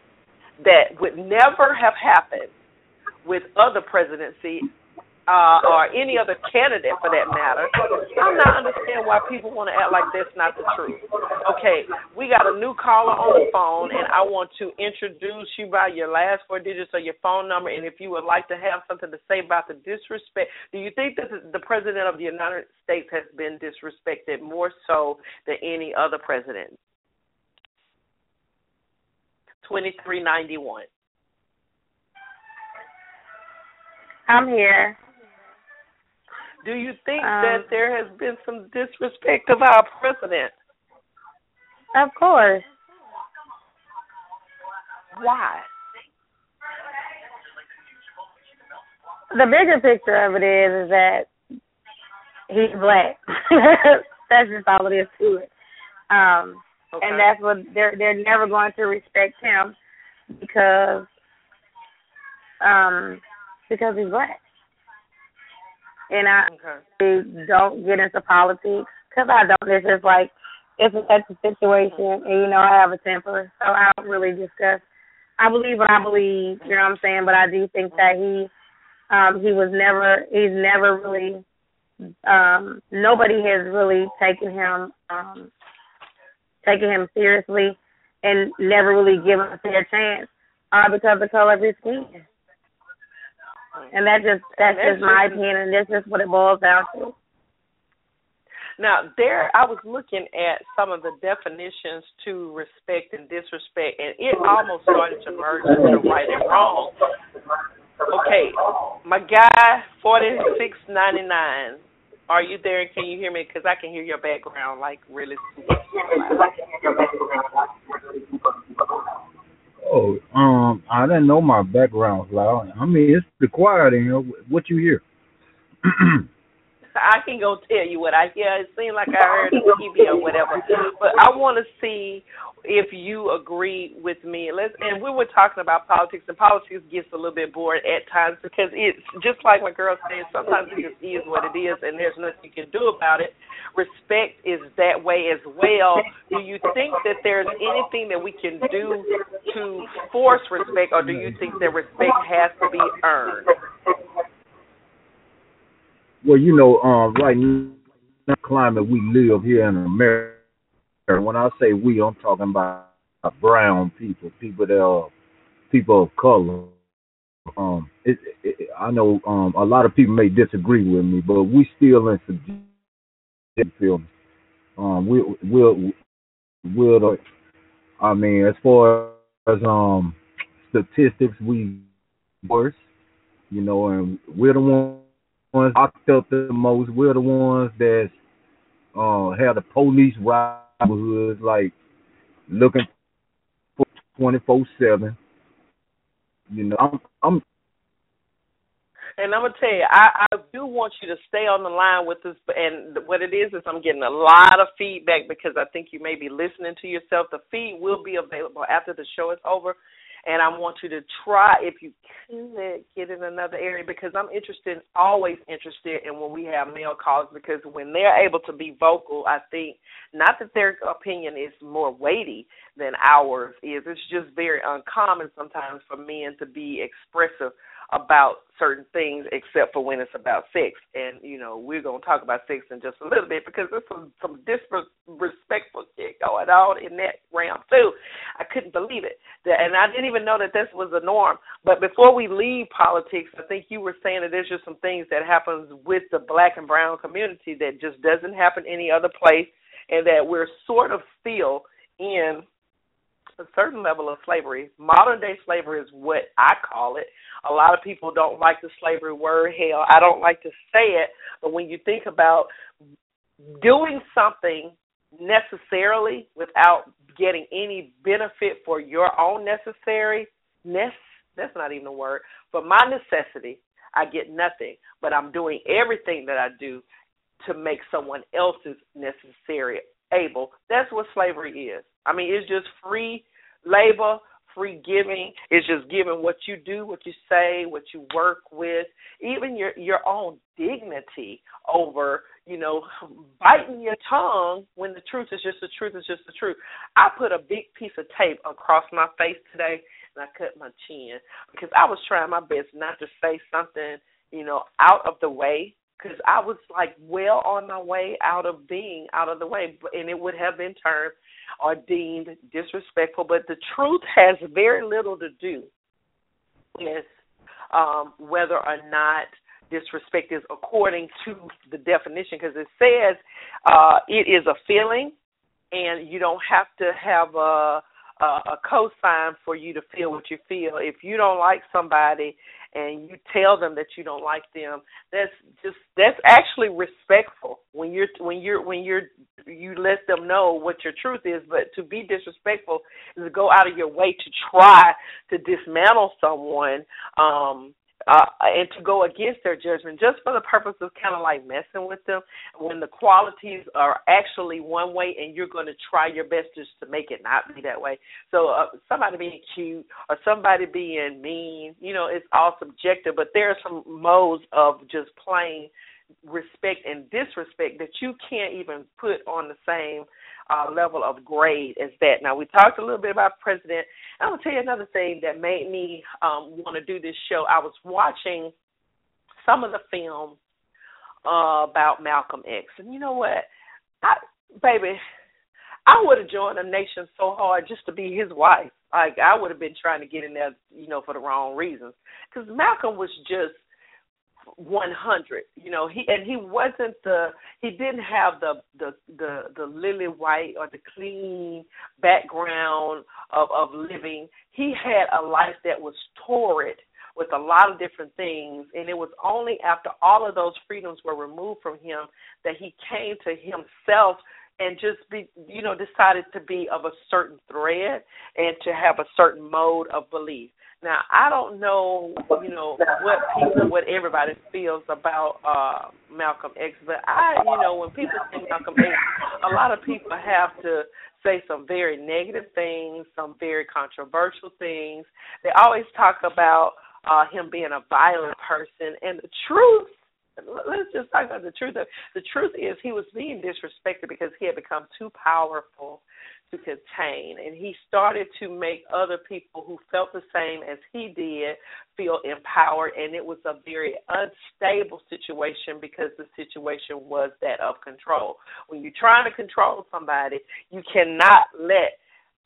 that would never have happened with other presidency uh, or any other candidate for that matter. I'm not understand why people want to act like that's not the truth. Okay, we got a new caller on the phone, and I want to introduce you by your last four digits of your phone number, and if you would like to have something to say about the disrespect, do you think that the president of the United States has been disrespected more so than any other president? Twenty three ninety one. I'm here. Do you think um, that there has been some disrespect of our president? Of course. Why? The bigger picture of it is, is that he's black. that's just all it is to it. Um okay. and that's what they're they're never going to respect him because um because he's black and I okay. don't get into politics because I don't. It's just like it's a such a situation, and you know I have a temper, so I don't really discuss. I believe what I believe, you know what I'm saying, but I do think that he um he was never he's never really um nobody has really taken him um taken him seriously and never really given a fair chance uh because of the color of his skin. And that just that's, just my opinion, and that's just what it boils down to. Now, there, I was looking at some of the definitions to respect and disrespect, and it almost started to merge into right and wrong. Okay, my guy, forty six ninety nine. Are you there? Can you hear me? Because I can hear your background like really. Oh, um, I didn't know my background's loud. I mean, it's the quiet in here. What you hear? I can go tell you what I hear. It seems like I heard on TV or whatever. But I want to see if you agree with me. Let's and we were talking about politics, and politics gets a little bit bored at times because it's just like my girl said. Sometimes it just is what it is, and there's nothing you can do about it. Respect is that way as well. Do you think that there's anything that we can do to force respect, or do you think that respect has to be earned? Well, you know, um, right now, the climate we live here in America when I say we, I'm talking about brown people, people that are people of color. Um, it, it, I know um, a lot of people may disagree with me, but we still in some Um, we we'll we'll. I mean, as far as um statistics, we worse. You know, and we're the ones I felt the most. We're the ones that uh, have the police neighborhoods, like looking for twenty four seven. You know, I'm I'm and I'm gonna tell you, I, I do want you to stay on the line with us. And what it is is, I'm getting a lot of feedback because I think you may be listening to yourself. The feed will be available after the show is over and I want you to try if you could get in another area because I'm interested, always interested in when we have male callers because when they're able to be vocal, I think not that their opinion is more weighty than ours is. It's just very uncommon sometimes for men to be expressive about certain things except for when it's about sex. And, you know, we're going to talk about sex in just a little bit because there's some, some disrespectful shit going on in that realm, too. I couldn't believe it. And I didn't even know that this was a norm. But before we leave politics, I think you were saying that there's just some things that happens with the black and brown community that just doesn't happen any other place and that we're sort of still in a certain level of slavery. Modern day slavery is what I call it. A lot of people don't like the slavery word. Hell, I don't like to say it. But when you think about doing something necessarily without getting any benefit for your own necessariness, that's not even a word, but my necessity, I get nothing. But I'm doing everything that I do to make someone else's necessary able. That's what slavery is. I mean, it's just free labor, free giving. It's just giving what you do, what you say, what you work with, even your your own dignity over, you know, biting your tongue when the truth is just the truth is just the truth. I put a big piece of tape across my face today and I cut my chin because I was trying my best not to say something, you know, out of the way because I was like well on my way out of being out of the way, and it would have been termed or deemed disrespectful. But the truth has very little to do with um, whether or not disrespect is according to the definition, because it says uh, it is a feeling, and you don't have to have a a, a cosign for you to feel what you feel. If you don't like somebody and you tell them that you don't like them, that's just that's actually respectful when you're when you're when you're you let them know what your truth is. But to be disrespectful is to go out of your way to try to dismantle someone. Um uh, and to go against their judgment just for the purpose of kind of like messing with them when the qualities are actually one way and you're going to try your best just to make it not be that way. So uh, somebody being cute or somebody being mean, you know, it's all subjective, but there are some modes of just plain respect and disrespect that you can't even put on the same uh, level of grade as that. Now, we talked a little bit about president. I'm going to tell you another thing that made me um, want to do this show. I was watching some of the film uh, about Malcolm X, and you know what, I, baby, I would have joined a nation so hard just to be his wife. Like I would have been trying to get in there, you know, for the wrong reasons. Because Malcolm was just 100 you know he and he wasn't the he didn't have the the the the lily white or the clean background of of living. He had a life that was torrid with a lot of different things and it was only after all of those freedoms were removed from him that he came to himself and just be you know decided to be of a certain thread and to have a certain mode of belief Now I don't know, you know, what people, what everybody feels about uh Malcolm X, but I, you know, when people say Malcolm X, a lot of people have to say some very negative things, some very controversial things. They always talk about uh him being a violent person, and the truth let's just talk about the truth. The truth is he was being disrespected because he had become too powerful to contain. And he started to make other people who felt the same as he did feel empowered. And it was a very unstable situation because the situation was that of control. When you're trying to control somebody, you cannot let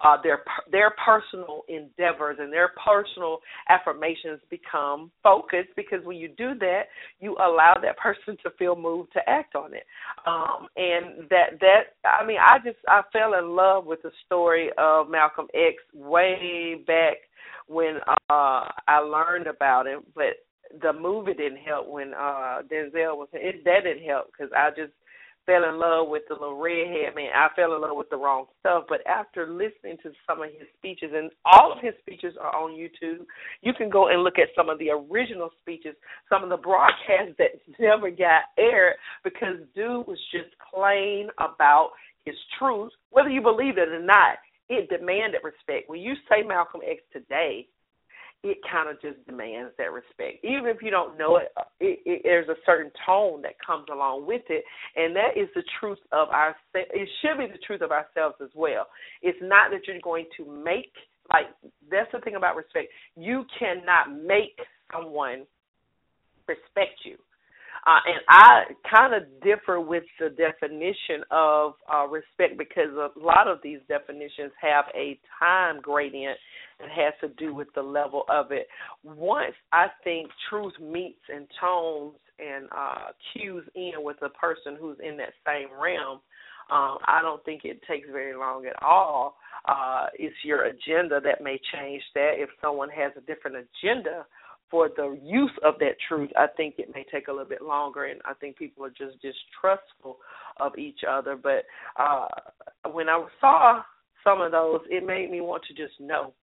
uh, their their personal endeavors and their personal affirmations become focused because when you do that, you allow that person to feel moved to act on it. Um, and that that I mean, I just I fell in love with the story of Malcolm X way back when uh I learned about him, but the movie didn't help when uh Denzel was it that didn't help because I just fell in love with the little redhead man. I fell in love with the wrong stuff. But after listening to some of his speeches, and all of his speeches are on YouTube, you can go and look at some of the original speeches, some of the broadcasts that never got aired because dude was just plain about his truth, whether you believe it or not. It demanded respect. When you say Malcolm X today, it kind of just demands that respect. Even if you don't know it, it, it, there's a certain tone that comes along with it, and that is the truth of our. It should be the truth of ourselves as well. It's not that you're going to make like that's the thing about respect. You cannot make someone respect you. Uh, and I kind of differ with the definition of uh, respect because a lot of these definitions have a time gradient that has to do with the level of it. Once I think truth meets and tones and uh, cues in with a person who's in that same realm, um, I don't think it takes very long at all. Uh, it's your agenda that may change that. If someone has a different agenda, for the use of that truth, I think it may take a little bit longer, and I think people are just distrustful of each other. But uh, when I saw some of those, it made me want to just know,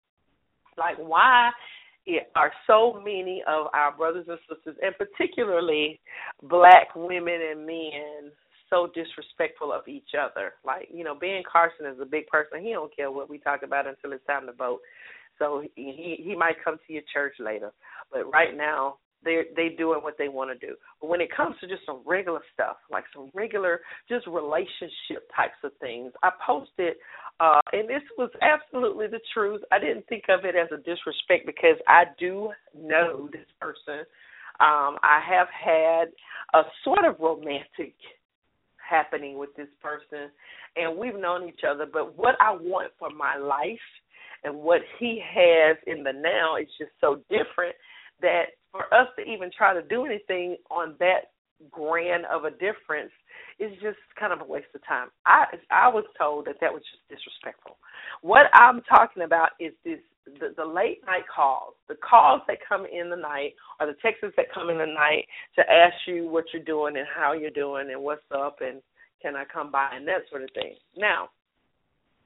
like, why are so many of our brothers and sisters, and particularly black women and men, so disrespectful of each other. Like, you know, Ben Carson is a big person. He don't care what we talk about until it's time to vote. So he he might come to your church later, but right now they they doing what they want to do. But when it comes to just some regular stuff, like some regular just relationship types of things, I posted, uh, and this was absolutely the truth. I didn't think of it as a disrespect because I do know this person. Um, I have had a sort of romantic happening with this person, and we've known each other. But what I want for my life and what he has in the now is just so different that for us to even try to do anything on that grand of a difference is just kind of a waste of time. I I was told that that was just disrespectful. What I'm talking about is this the, the late night calls, the calls that come in the night or the texts that come in the night to ask you what you're doing and how you're doing and what's up and can I come by and that sort of thing. Now,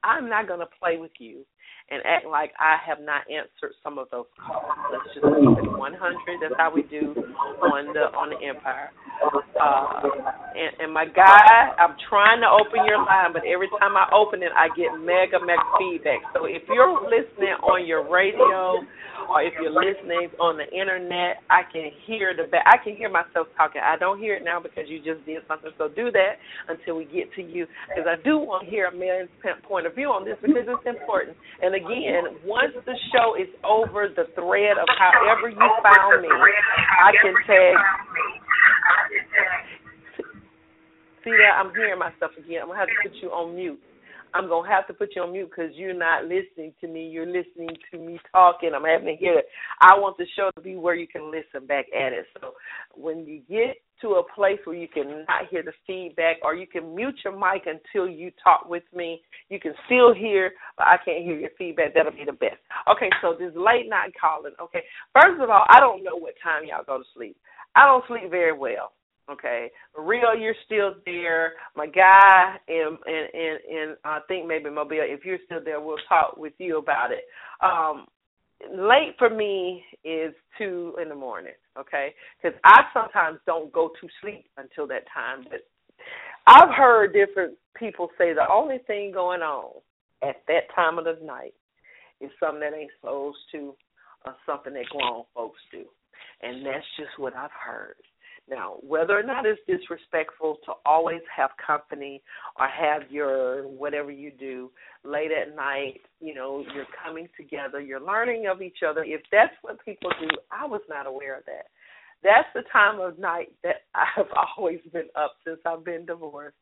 I'm not going to play with you and act like I have not answered some of those calls. Let's just keep it 100. That's how we do on the on the Empire. Uh, and, and my guy, I'm trying to open your line, but every time I open it, I get mega mega feedback. So if you're listening on your radio or if you're listening on the internet, I can hear the back. I can hear myself talking. I don't hear it now because you just did something. So do that until we get to you, because I do want to hear a man's point of view on this because it's important. And again, once the show is over, the thread of however you found me, I can tag. See that I'm hearing myself again. I'm gonna have to put you on mute. I'm gonna have to put you on mute because you're not listening to me. You're listening to me talking. I'm having to hear it. I want the show to be where you can listen back at it. So when you get to a place where you can not hear the feedback, or you can mute your mic until you talk with me, you can still hear, but I can't hear your feedback. That'll be the best. Okay, so this late night calling. Okay, first of all, I don't know what time y'all go to sleep. I don't sleep very well. Okay, Rio, you're still there. My guy, and and and, and I think maybe Mobile, if you're still there, we'll talk with you about it. Um, late for me is two in the morning. Okay, because I sometimes don't go to sleep until that time. But I've heard different people say the only thing going on at that time of the night is something that ain't supposed to, or something that grown folks do, and that's just what I've heard. Now, whether or not it's disrespectful to always have company or have your whatever you do late at night, you know, you're coming together, you're learning of each other. If that's what people do, I was not aware of that. That's the time of night that I have always been up since I've been divorced.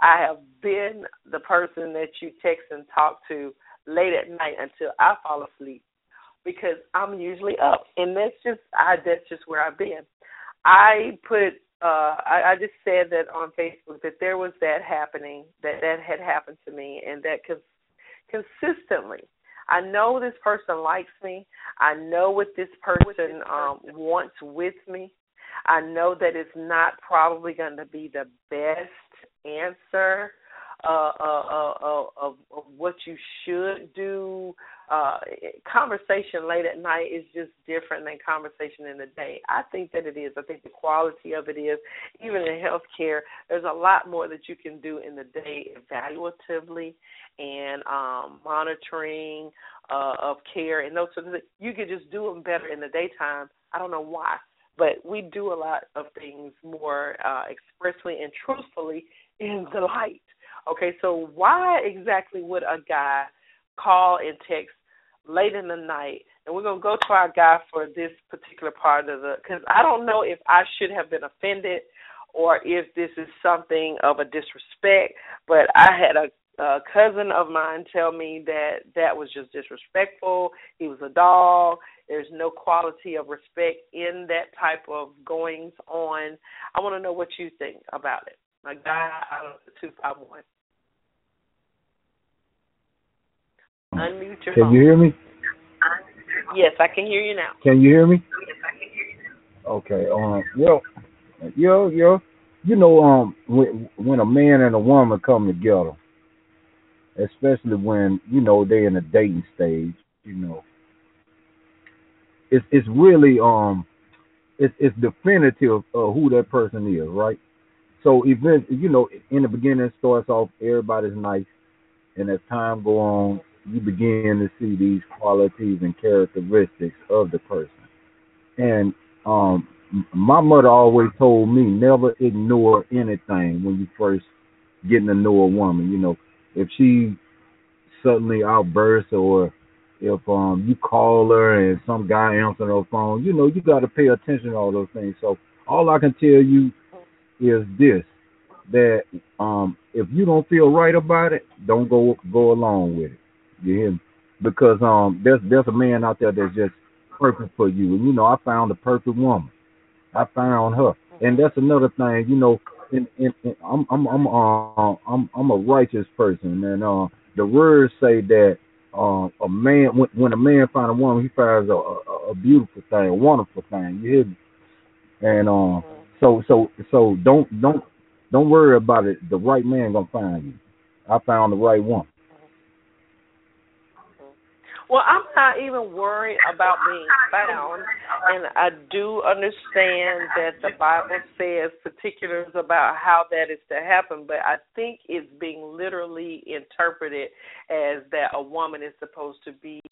I have been the person that you text and talk to late at night until I fall asleep because I'm usually up, and that's just I that's just where I've been. I put uh I, I just said that on Facebook that there was that happening that that had happened to me and that cons- consistently I know this person likes me. I know what this person um wants with me. I know that it's not probably going to be the best answer uh, uh, uh, uh, of, of what you should do. Uh, conversation late at night is just different than conversation in the day. I think that it is. I think the quality of it is. Even in healthcare, there's a lot more that you can do in the day evaluatively and um, monitoring uh, of care and those sorts of things. You could just do them better in the daytime. I don't know why, but we do a lot of things more uh, expressly and truthfully in the light. Okay, so why exactly would a guy call and text late in the night? And we're gonna go to our guy for this particular part of the because I don't know if I should have been offended or if this is something of a disrespect. But I had a a cousin of mine tell me that that was just disrespectful. He was a dog. There's no quality of respect in that type of goings on. I want to know what you think about it. My guy out of the two five one. Unmute your Can phone. you hear me? Yes, I can hear you now. Can you hear me? Okay. Um. Yo, yo, yo. You know, um, when when a man and a woman come together, especially when you know they're in a dating stage, you know, it's it's really um, it's it's definitive of who that person is, right? So even you know, in the beginning, it starts off everybody's nice, and as time go on, you begin to see these qualities and characteristics of the person. And um, my mother always told me never ignore anything when you first getting to know a woman. You know, if she suddenly outbursts or if um you call her and some guy answering her phone, you know, you got to pay attention to all those things. So all I can tell you is this that um if you don't feel right about it, don't go go along with it. You hear me? Because um there's there's a man out there that's just perfect for you. And you know, I found the perfect woman. I found her. And that's another thing, you know, in, in, in I'm I'm I'm uh, I'm I'm a righteous person and uh the words say that uh, a man when, when a man finds a woman he finds a, a, a beautiful thing, a wonderful thing. You hear me? And uh so so so don't don't don't worry about it. The right man gonna find you. I found the right one. Well, I'm not even worried about being found, and I do understand that the Bible says particulars about how that is to happen, but I think it's being literally interpreted as that a woman is supposed to be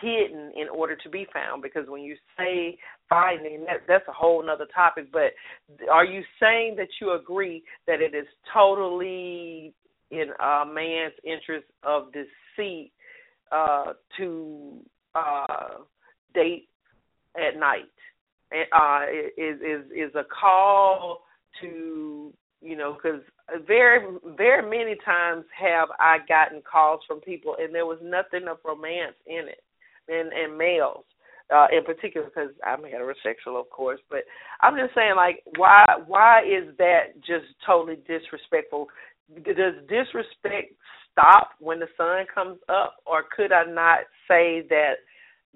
hidden in order to be found because when you say finding that that's a whole nother topic but are you saying that you agree that it is totally in a man's interest of deceit uh, to uh, date at night. Uh, is is is a call to you know because very very many times have I gotten calls from people and there was nothing of romance in it, and and males. Uh, in particular, because I'm heterosexual, of course, but I'm just saying, like, why why is that just totally disrespectful? Does disrespect stop when the sun comes up, or could I not say that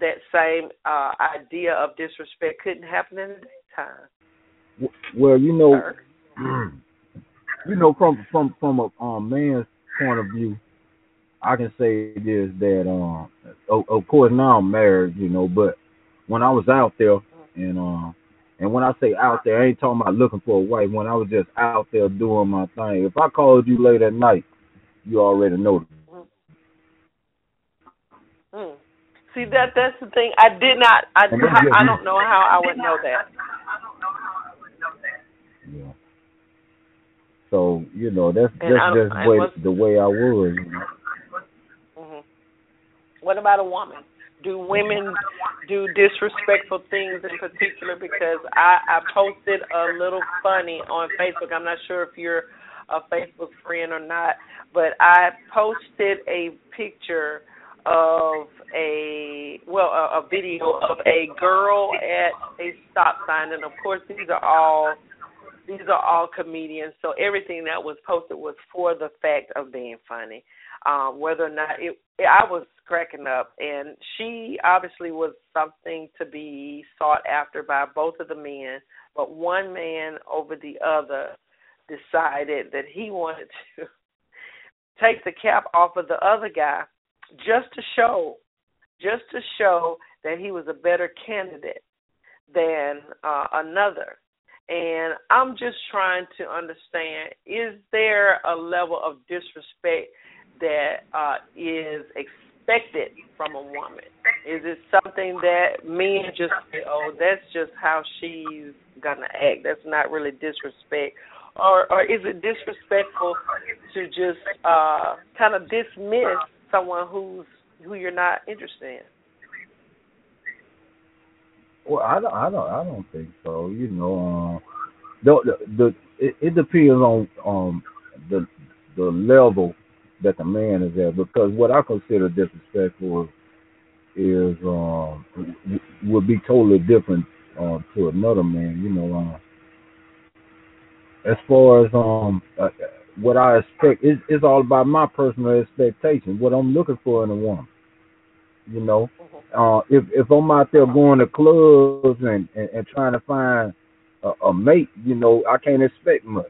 that same uh, idea of disrespect couldn't happen in the daytime? Well, you know, you know, from from from a um, man's point of view, I can say this that um, of, of course now I'm married, you know, but when I was out there and um, and when I say out there, I ain't talking about looking for a wife. When I was just out there doing my thing, if I called you late at night, you already know. Mm. See that that's the thing. I did not. I I, I don't know how I would know that. Yeah. So you know that's and that's just way, the way I was. You know? hmm What about a woman? Do women do disrespectful things in particular? Because I I posted a little funny on Facebook. I'm not sure if you're a Facebook friend or not, but I posted a picture of a well a, a video of a girl at a stop sign, and of course these are all these are all comedians, so everything that was posted was for the fact of being funny. Um, whether or not it, I was cracking up, and she obviously was something to be sought after by both of the men, but one man over the other decided that he wanted to take the cap off of the other guy just to show just to show that he was a better candidate than uh, another. And I'm just trying to understand is there a level of disrespect that uh, is expected from a woman? Is it something that men just say, oh, that's just how she's to act? That's not really disrespect. Or, or is it disrespectful to just uh, kind of dismiss someone who's who you're not interested in? Well, I don't, I don't, I don't think so. You know, uh, the the, the it, it depends on um the the level that the man is at because what I consider disrespectful is um would be totally different uh, to another man. You know, uh, as far as um uh, what I expect, it's, it's all about my personal expectations. What I'm looking for in a woman. You know, mm-hmm. uh, if if I'm out there going to clubs and and, and trying to find a, a mate, you know, I can't expect much.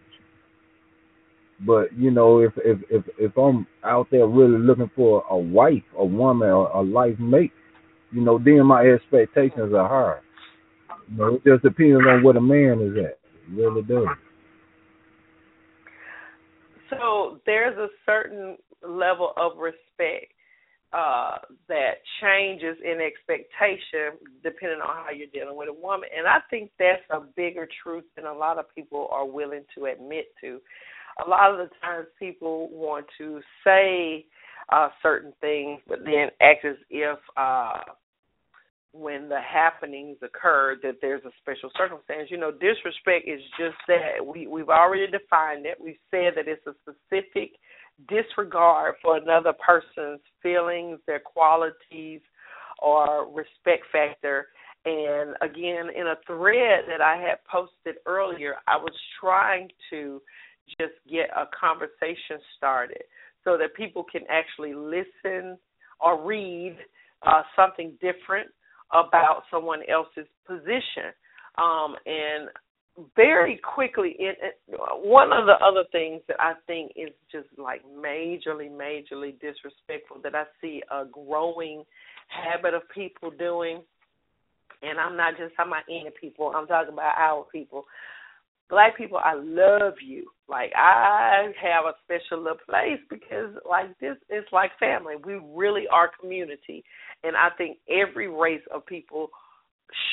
But you know, if if if if I'm out there really looking for a wife, a woman, or a life mate, you know, then my expectations are higher. You know, it just depends on what a man is at. It really does. So there's a certain level of respect uh, that changes in expectation depending on how you're dealing with a woman. And I think that's a bigger truth than a lot of people are willing to admit to. A lot of the times people want to say uh, certain things, but then act as if uh, when the happenings occur that there's a special circumstance. You know, disrespect is just that. We we've already defined it. We've said that it's a specific disregard for another person's feelings, their qualities, or respect factor. And again, in a thread that I had posted earlier, I was trying to just get a conversation started so that people can actually listen or read uh, something different about someone else's position. Um, and very quickly, it, it, one of the other things that I think is just like majorly, majorly disrespectful that I see a growing habit of people doing, and I'm not just talking about any people, I'm talking about our people. Black people, I love you. Like I have a special little place because like this is like family. We really are community, and I think every race of people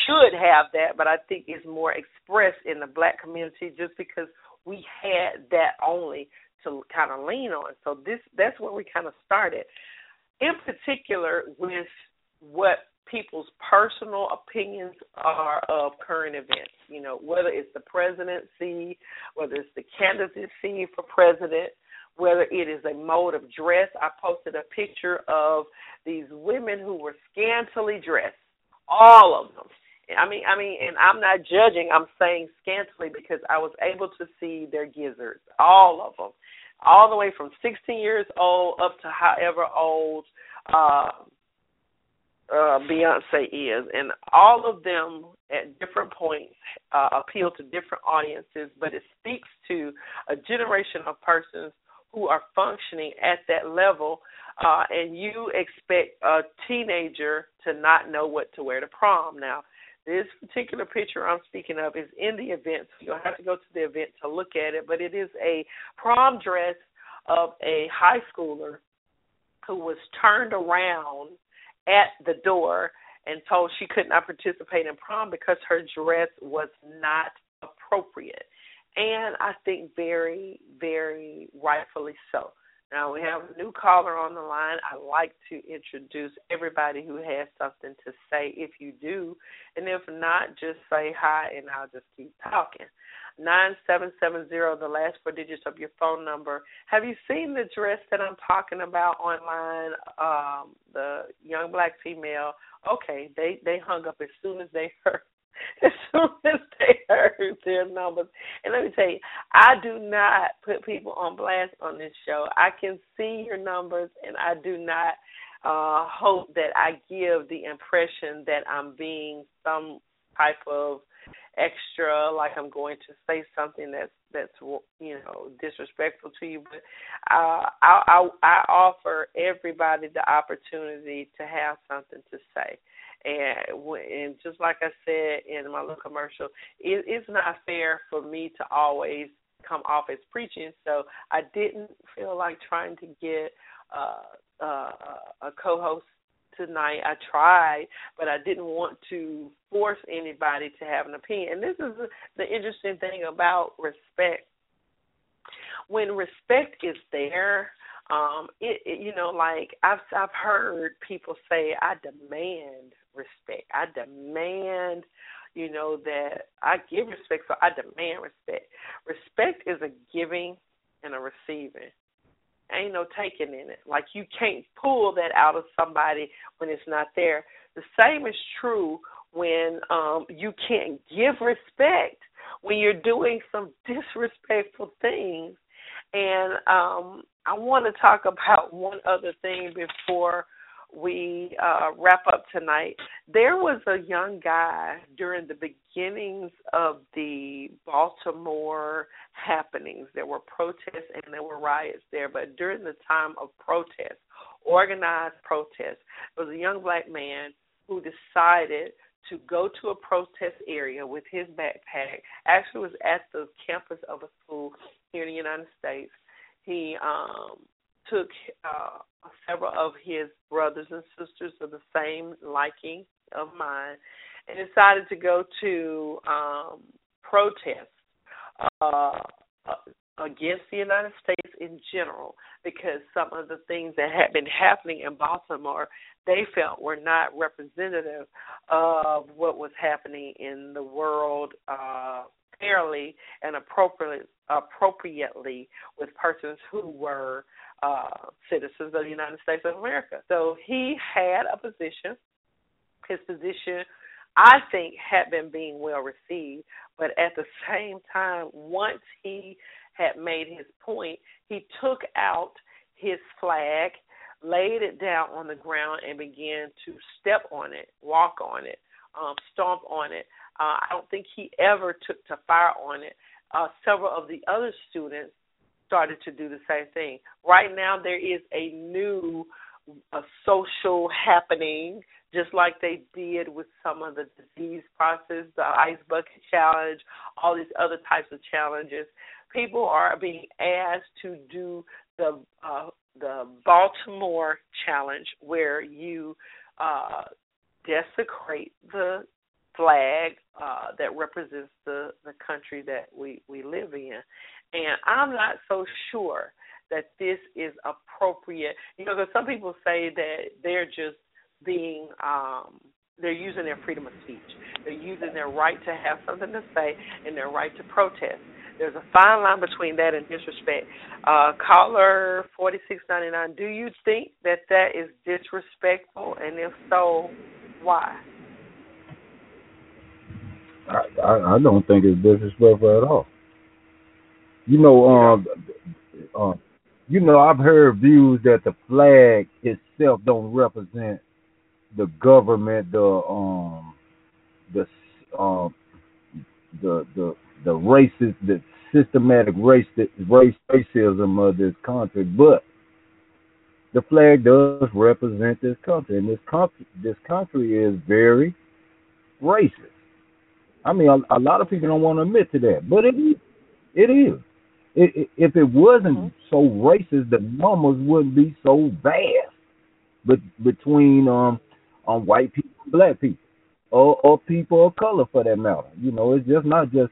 should have that, but I think it's more expressed in the black community just because we had that only to kind of lean on. So this that's where we kind of started. In particular with what people's personal opinions are of current events. You know, whether it's the presidency, whether it's the candidacy for president, whether it is a mode of dress. I posted a picture of these women who were scantily dressed all of them. I mean, I mean, and I'm not judging. I'm saying scantily because I was able to see their gizzards, all of them, all the way from 16 years old up to however old uh, uh, Beyonce is, and all of them at different points uh, appeal to different audiences. But it speaks to a generation of persons who are functioning at that level uh, and you expect a teenager to not know what to wear to prom. Now, this particular picture I'm speaking of is in the event, so you'll have to go to the event to look at it. But it is a prom dress of a high schooler who was turned around at the door and told she could not participate in prom because her dress was not appropriate. And I think very, very rightfully so. Now we have a new caller on the line. I like to introduce everybody who has something to say if you do. And if not, just say hi and I'll just keep talking. 9770, the last four digits of your phone number. Have you seen the dress that I'm talking about online? Um, the young black female. Okay, they they hung up as soon as they heard as soon as they heard their numbers. And let me tell you, I do not put people on blast on this show. I can see your numbers, and I do not uh hope that I give the impression that I'm being some type of extra like I'm going to say something that's that's you know disrespectful to you but uh I I I offer everybody the opportunity to have something to say and and just like I said in my little commercial, it, it's not fair for me to always come off as preaching. So I didn't feel like trying to get uh, uh, a co-host tonight. I tried, but I didn't want to force anybody to have an opinion. And this is the interesting thing about respect. When respect is there, um, it, it you know, like I've I've heard people say, I demand respect. I demand, you know, that I give respect, so I demand respect. Respect is a giving and a receiving. Ain't no taking in it. Like you can't pull that out of somebody when it's not there. The same is true when um you can't give respect when you're doing some disrespectful things. And um I want to talk about one other thing before we uh, wrap up tonight, there was a young guy during the beginnings of the Baltimore happenings. There were protests and there were riots there, but during the time of protest, organized protest, there was a young black man who decided to go to a protest area with his backpack. Actually, was at the campus of a school here in the United States. He um, took uh, several of his brothers and sisters of the same liking of mine and decided to go to um, protest uh, against the United States in general because some of the things that had been happening in Baltimore they felt were not representative of what was happening in the world uh, fairly and appropriately appropriately with persons who were uh, citizens of the United States of America. So he had a position. His position, I think, had been being well received, but at the same time, once he had made his point, he took out his flag, laid it down on the ground, and began to step on it, walk on it, um, stomp on it. Uh, I don't think he ever took to fire on it. Uh, several of the other students started to do the same thing. Right now, there is a new a social happening, just like they did with some of the disease process, the ice bucket challenge, all these other types of challenges. People are being asked to do the uh, the Baltimore challenge, where you uh, desecrate the flag uh, that represents the the country that we we live in, and I'm not so sure that this is appropriate. You know, because some people say that they're just being um they're using their freedom of speech. They're using their right to have something to say and their right to protest. There's a fine line between that and disrespect. Uh, caller 4699, do you think that that is disrespectful? And if so, why? I, I, I don't think it's disrespectful at all. You know, um, uh, you know, I've heard views that the flag itself don't represent the government, the um, the um, the the the racist, the systematic race race racism of this country, but the flag does represent this country, and this country this country is very racist. I mean, a, a lot of people don't want to admit to that, but it. It is. It, it, if it wasn't mm-hmm. so racist, the numbers wouldn't be so vast. But between um, um white people and black people, or or people of color for that matter, you know, it's just not just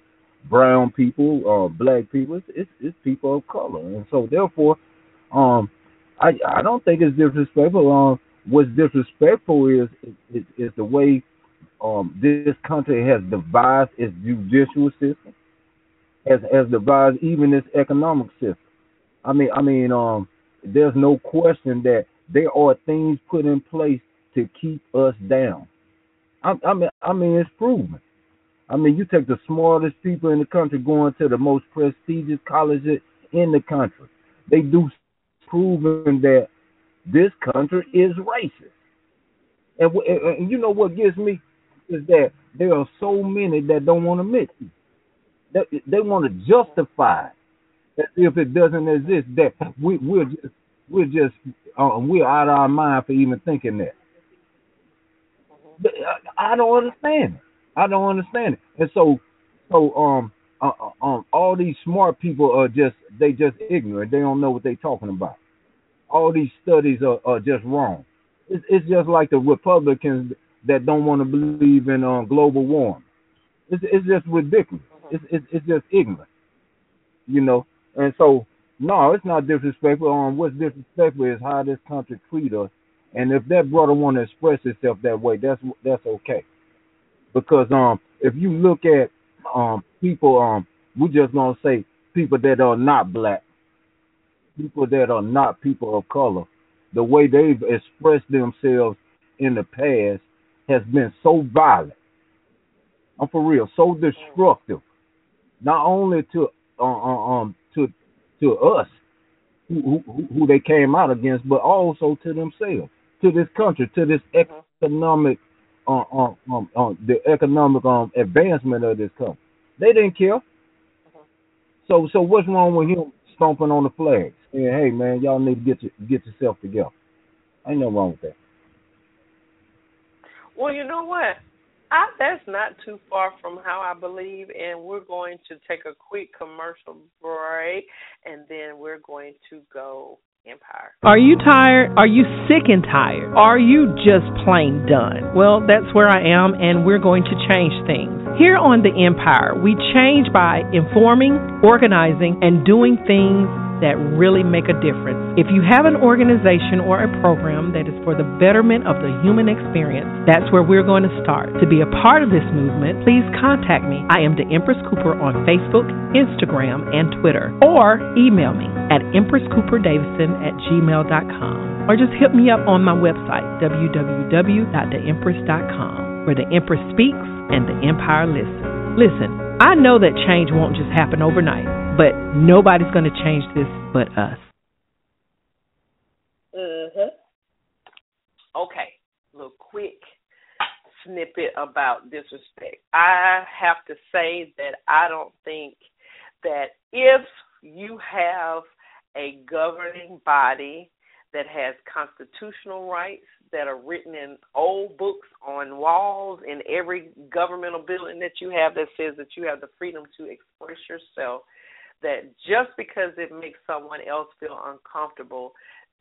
brown people or black people. It's, it's it's people of color, and so therefore, um, I I don't think it's disrespectful. Um, what's disrespectful is is, is the way um this country has devised its judicial system, has has devised even this economic system. I mean I mean um there's no question that there are things put in place to keep us down. I, I mean I mean it's proven. I mean you take the smartest people in the country going to the most prestigious colleges in the country. They do proven that this country is racist. And, and you know what gets me is that there are so many that don't want to it. They, they want to justify as if it doesn't exist. That we, we're just we're just uh, we're out of our mind for even thinking that. I, I don't understand it. I don't understand it. And so so um uh, uh, um all these smart people are just they just ignorant. They don't know what they're talking about all these studies are, are just wrong. It's, it's just like the Republicans that don't want to believe in um, global warming. It's, it's just ridiculous. It's, it's it's just ignorant, you know. And so, no, it's not disrespectful. Um, what's disrespectful is how this country treat us. And if that brother want to express himself that way, that's that's okay. Because um, if you look at um people um, we just gonna say people that are not black people that are not people of color, the way they've expressed themselves in the past has been so violent. I'm for real, so destructive. Not only to uh, uh um to to us who, who, who they came out against, but also to themselves, to this country, to this economic uh, uh, um, uh, the economic um advancement of this country. They didn't care. So so what's wrong with him stomping on the flags? saying, "Hey, man, y'all need to get your, get yourself together." Ain't no wrong with that. Well, you know what? I, that's not too far from how I believe, and we're going to take a quick commercial break, and then we're going to go Empire. Are you tired? Are you sick and tired? Are you just plain done? Well, that's where I am, and we're going to change things. Here on The Empire, we change by informing, organizing, and doing things that really make a difference. If you have an organization or a program that is for the betterment of the human experience, that's where we're going to start. To be a part of this movement, please contact me. I am the Empress Cooper on Facebook, Instagram, and Twitter. Or email me at empresscooperdavison at gmail.com. Or just hit me up on my website, www.theempress.com, where the Empress speaks and the Empire listens. Listen, I know that change won't just happen overnight, but nobody's going to change this but us. Mhm. Okay, little quick snippet about disrespect. I have to say that I don't think that if you have a governing body that has constitutional rights that are written in old books on walls in every governmental building that you have that says that you have the freedom to express yourself that just because it makes someone else feel uncomfortable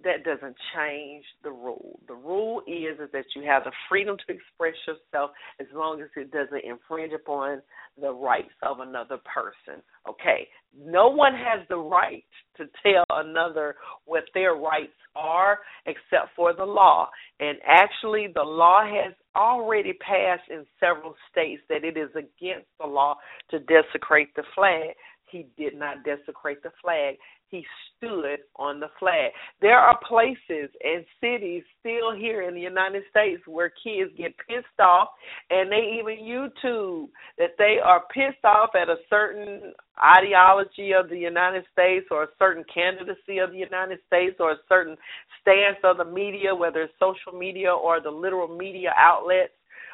that doesn't change the rule. The rule is is that you have the freedom to express yourself as long as it doesn't infringe upon the rights of another person. Okay. No one has the right to tell another what their rights are except for the law. And actually the law has already passed in several states that it is against the law to desecrate the flag he did not desecrate the flag. He stood on the flag. There are places and cities still here in the United States where kids get pissed off and they even YouTube that they are pissed off at a certain ideology of the United States or a certain candidacy of the United States or a certain stance of the media, whether it's social media or the literal media outlets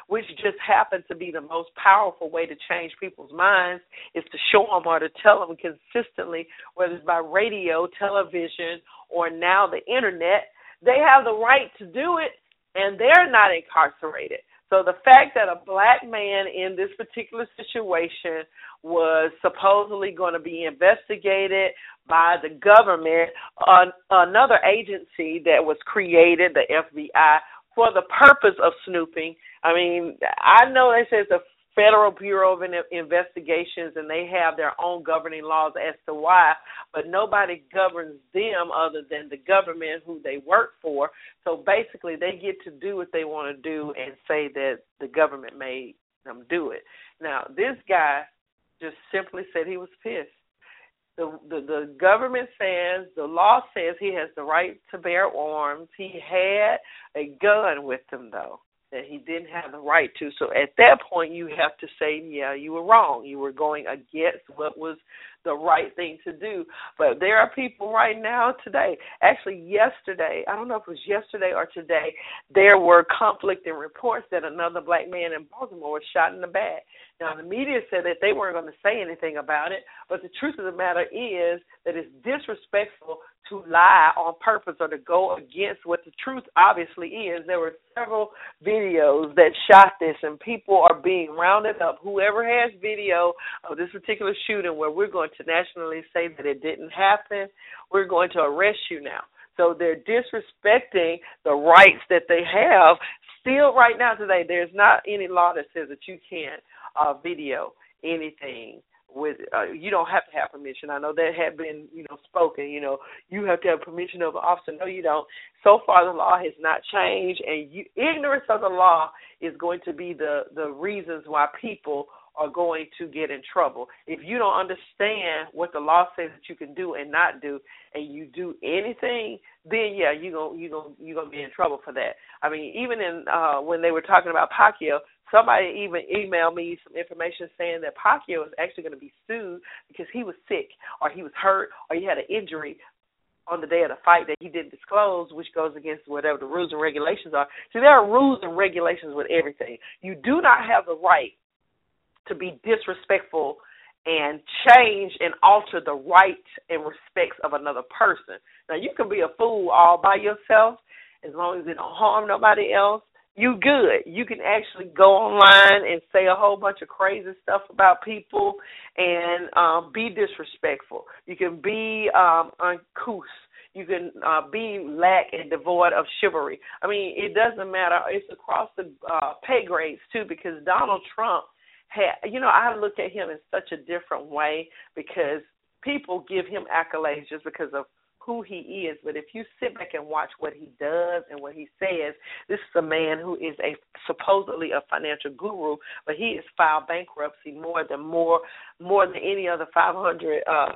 which just happens to be the most powerful way to change people's minds, is to show them or to tell them consistently, whether it's by radio, television, or now the internet, they have the right to do it, and they're not incarcerated. So the fact that a black man in this particular situation was supposedly going to be investigated by the government, uh, another agency that was created, the FBI, for the purpose of snooping. I mean, I know they say it's a Federal Bureau of Investigations, and they have their own governing laws as to why, but nobody governs them other than the government who they work for. So basically, they get to do what they want to do and say that the government made them do it. Now, this guy just simply said he was pissed. The, the the government says the law says he has the right to bear arms. He had a gun with him though that he didn't have the right to. So at that point, you have to say, yeah, you were wrong. You were going against what was the right thing to do. But there are people right now today, actually yesterday, I don't know if it was yesterday or today, there were conflicting reports that another black man in Baltimore was shot in the back. Now the media said that they weren't going to say anything about it, but the truth of the matter is that it's disrespectful to lie on purpose or to go against what the truth obviously is. There were several videos that shot this, and people are being rounded up. Whoever has video of this particular shooting, where we're going to nationally say that it didn't happen, we're going to arrest you now. So they're disrespecting the rights that they have. Still, right now today, there's not any law that says that you can't uh, video anything with uh, you don't have to have permission. I know that had been you know spoken. You know you have to have permission of an officer. No, you don't. So far, the law has not changed, and you, ignorance of the law is going to be the the reasons why people are going to get in trouble. If you don't understand what the law says that you can do and not do, and you do anything, then yeah, you go you go you gonna be in trouble for that. I mean, even in uh when they were talking about Pacquiao, somebody even emailed me some information saying that Pacquiao is actually going to be sued because he was sick or he was hurt or he had an injury on the day of the fight that he didn't disclose, which goes against whatever the rules and regulations are. See, there are rules and regulations with everything. You do not have the right to be disrespectful and change and alter the rights and respects of another person. Now you can be a fool all by yourself as long as it don't harm nobody else. You good. You can actually go online and say a whole bunch of crazy stuff about people and um be disrespectful. You can be um uncouth. You can uh, be lack and devoid of chivalry. I mean, it doesn't matter. It's across the uh, pay grades too, because Donald Trump had, you know, I look at him in such a different way because people give him accolades just because of who he is. But if you sit back and watch what he does and what he says, this is a man who is a supposedly a financial guru, but he has filed bankruptcy more than more more than any other 500 uh,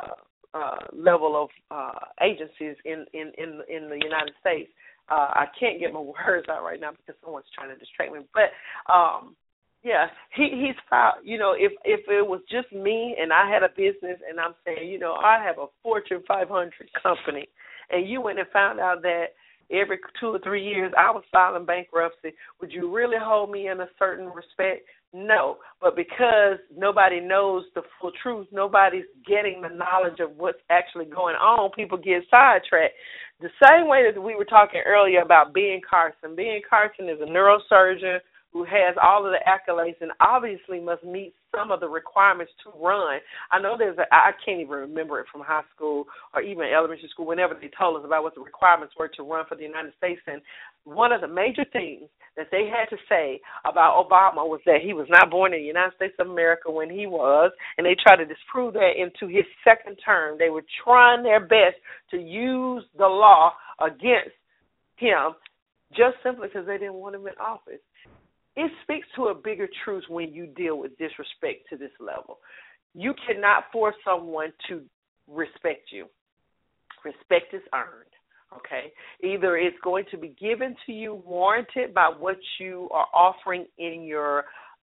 uh, level of uh, agencies in in in in the United States. Uh, I can't get my words out right now because someone's trying to distract me. But um, yeah, he he's filed. You know, if if it was just me and I had a business and I'm saying, you know, I have a Fortune 500 company, and you went and found out that every two or three years I was filing bankruptcy, would you really hold me in a certain respect? No, but because nobody knows the full truth, nobody's getting the knowledge of what's actually going on, people get sidetracked. The same way that we were talking earlier about Ben Carson. Ben Carson is a neurosurgeon who has all of the accolades and obviously must meet some of the requirements to run. I know there's a I can't even remember it from high school or even elementary school whenever they told us about what the requirements were to run for the United States and one of the major things that they had to say about Obama was that he was not born in the United States of America when he was, and they tried to disprove that into his second term. They were trying their best to use the law against him just simply because they didn't want him in office it speaks to a bigger truth when you deal with disrespect to this level. You cannot force someone to respect you. Respect is earned. Okay. Either it's going to be given to you, warranted by what you are offering in your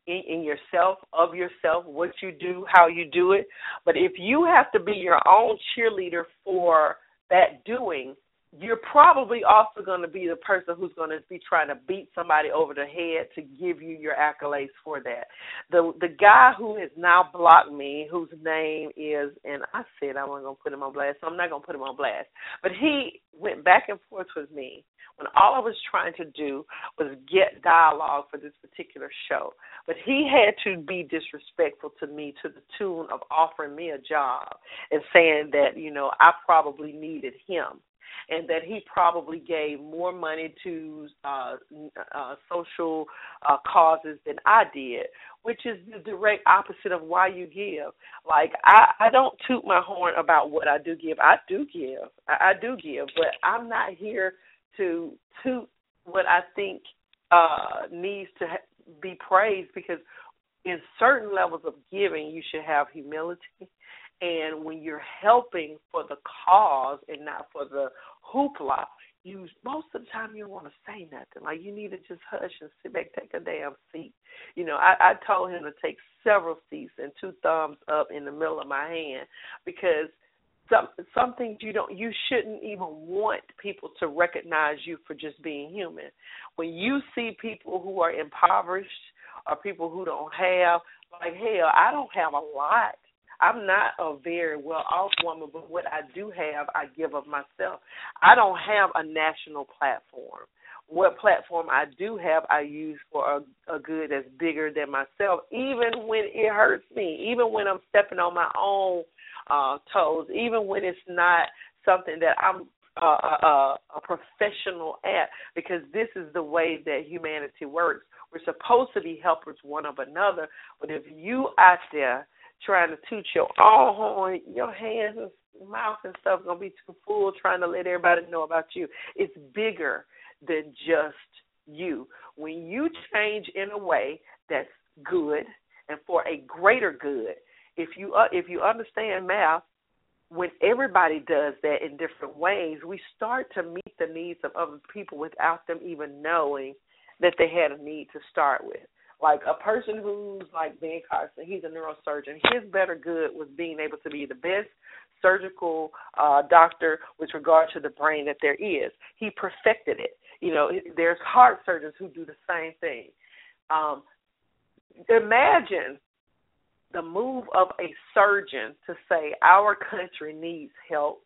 in, in yourself, of yourself, what you do, how you do it. But if you have to be your own cheerleader for that doing, you're probably also going to be the person who's going to be trying to beat somebody over the head to give you your accolades for that. The the guy who has now blocked me, whose name is, and I said I wasn't going to put him on blast, so I'm not going to put him on blast. But he went back and forth with me when all I was trying to do was get dialogue for this particular show. But he had to be disrespectful to me to the tune of offering me a job and saying that, you know, I probably needed him and that he probably gave more money to uh, uh, social uh, causes than I did, which is the direct opposite of why you give. Like I, I don't toot my horn about what I do give. I do give. I, I do give, but I'm not here to toot what I think uh needs to ha- be praised because in certain levels of giving you should have humility and when you're helping for the cause and not for the hoopla, you most of the time you don't want to say nothing. Like you need to just hush and sit back, take a damn seat. You know, I, I told him to take several seats and two thumbs up in the middle of my hand because some some things you don't you shouldn't even want people to recognize you for just being human. When you see people who are impoverished or people who don't have like hell, I don't have a lot I'm not a very well off woman, but what I do have, I give of myself. I don't have a national platform. What platform I do have, I use for a, a good that's bigger than myself, even when it hurts me, even when I'm stepping on my own uh, toes, even when it's not something that I'm uh, a, a professional at, because this is the way that humanity works. We're supposed to be helpers one of another, but if you out there trying to toot your own horn, your hands and mouth and stuff gonna be too full trying to let everybody know about you. It's bigger than just you. When you change in a way that's good and for a greater good, if you uh, if you understand math, when everybody does that in different ways, we start to meet the needs of other people without them even knowing that they had a need to start with. Like a person who's like Ben Carson, he's a neurosurgeon. His better good was being able to be the best surgical uh, doctor with regard to the brain that there is. He perfected it. You know, there's heart surgeons who do the same thing. Um, imagine the move of a surgeon to say our country needs help.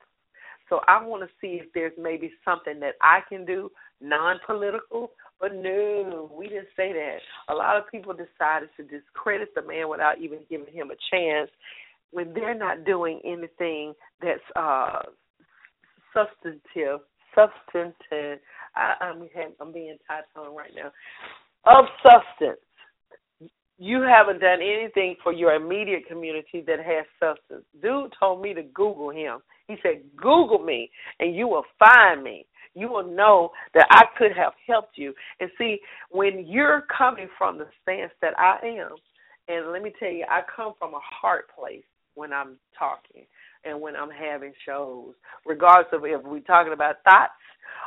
So I want to see if there's maybe something that I can do, non-political, but no, we didn't say that. A lot of people decided to discredit the man without even giving him a chance when they're not doing anything that's uh substantive substantive I, I'm I'm being tight on right now. Of substance. You haven't done anything for your immediate community that has substance. Dude told me to Google him. He said, Google me and you will find me you will know that I could have helped you. And see, when you're coming from the stance that I am, and let me tell you, I come from a heart place when I'm talking and when I'm having shows, regardless of if we're talking about thoughts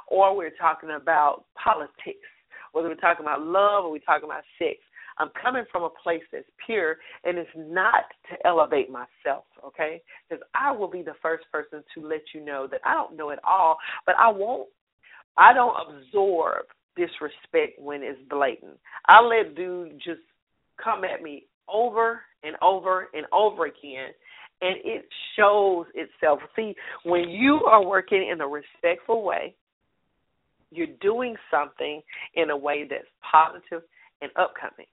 or we're talking about politics, whether we're talking about love or we're talking about sex. I'm coming from a place that's pure, and it's not to elevate myself, okay? Because I will be the first person to let you know that I don't know it all, but I won't I don't absorb disrespect when it's blatant. I let dude just come at me over and over and over again and it shows itself. See, when you are working in a respectful way, you're doing something in a way that's positive and upcoming.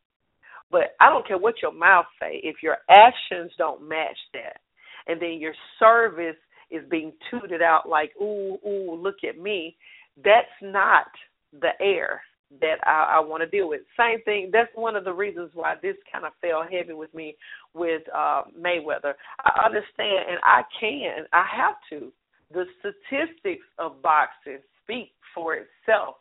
But I don't care what your mouth say if your actions don't match that, and then your service is being tooted out like, "Ooh, ooh, look at me," that's not the air that I, I want to deal with. Same thing. That's one of the reasons why this kind of fell heavy with me with uh, Mayweather. I understand, and I can. I have to. The statistics of boxing speak for itself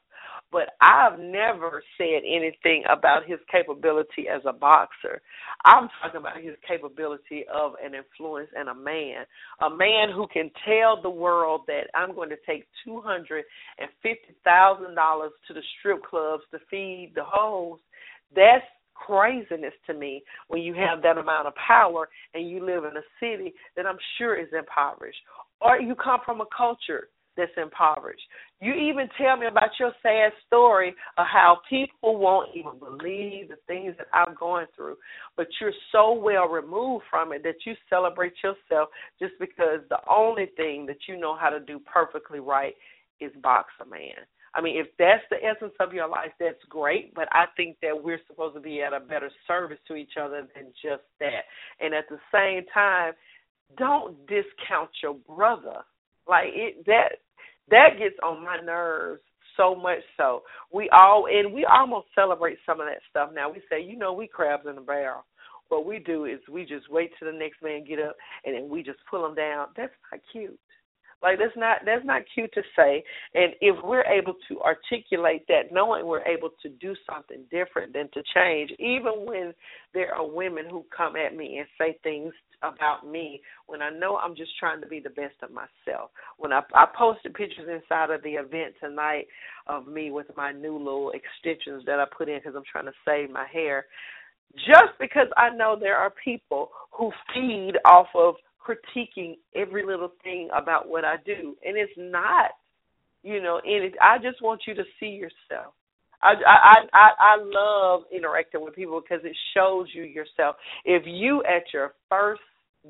but I've never said anything about his capability as a boxer. I'm talking about his capability of an influence and a man, a man who can tell the world that I'm going to take two hundred and fifty thousand dollars to the strip clubs to feed the hoes. That's craziness to me when you have that amount of power and you live in a city that I'm sure is impoverished, or you come from a culture that's impoverished. You even tell me about your sad story of how people won't even believe the things that I'm going through, but you're so well removed from it that you celebrate yourself just because the only thing that you know how to do perfectly right is box a man. I mean, if that's the essence of your life, that's great. But I think that we're supposed to be at a better service to each other than just that. And at the same time, don't discount your brother. Like it that that gets on my nerves so much so. We all and we almost celebrate some of that stuff now. We say, you know, we crabs in a barrel. What we do is we just wait till the next man get up and then we just pull them down. That's not cute. Like that's not that's not cute to say. And if we're able to articulate that, knowing we're able to do something different than to change, even when there are women who come at me and say things about me when I know I'm just trying to be the best of myself. When I I posted pictures inside of the event tonight of me with my new little extensions that I put in because I'm trying to save my hair. Just because I know there are people who feed off of critiquing every little thing about what I do, and it's not, you know, and it, I just want you to see yourself. I, I I I love interacting with people because it shows you yourself. If you at your first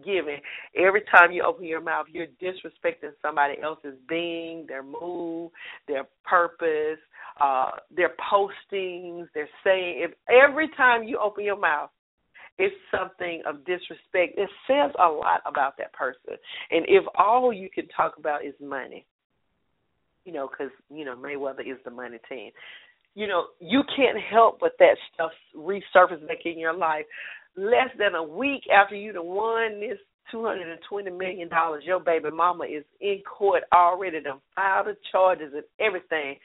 giving, every time you open your mouth, you're disrespecting somebody else's being, their mood, their purpose, uh, their postings, their saying. If every time you open your mouth, it's something of disrespect. It says a lot about that person. And if all you can talk about is money, you know, because you know Mayweather is the money team. You know, you can't help but that stuff resurface back in your life. Less than a week after you have won this two hundred and twenty million dollars, your baby mama is in court already. Done filed the charges and everything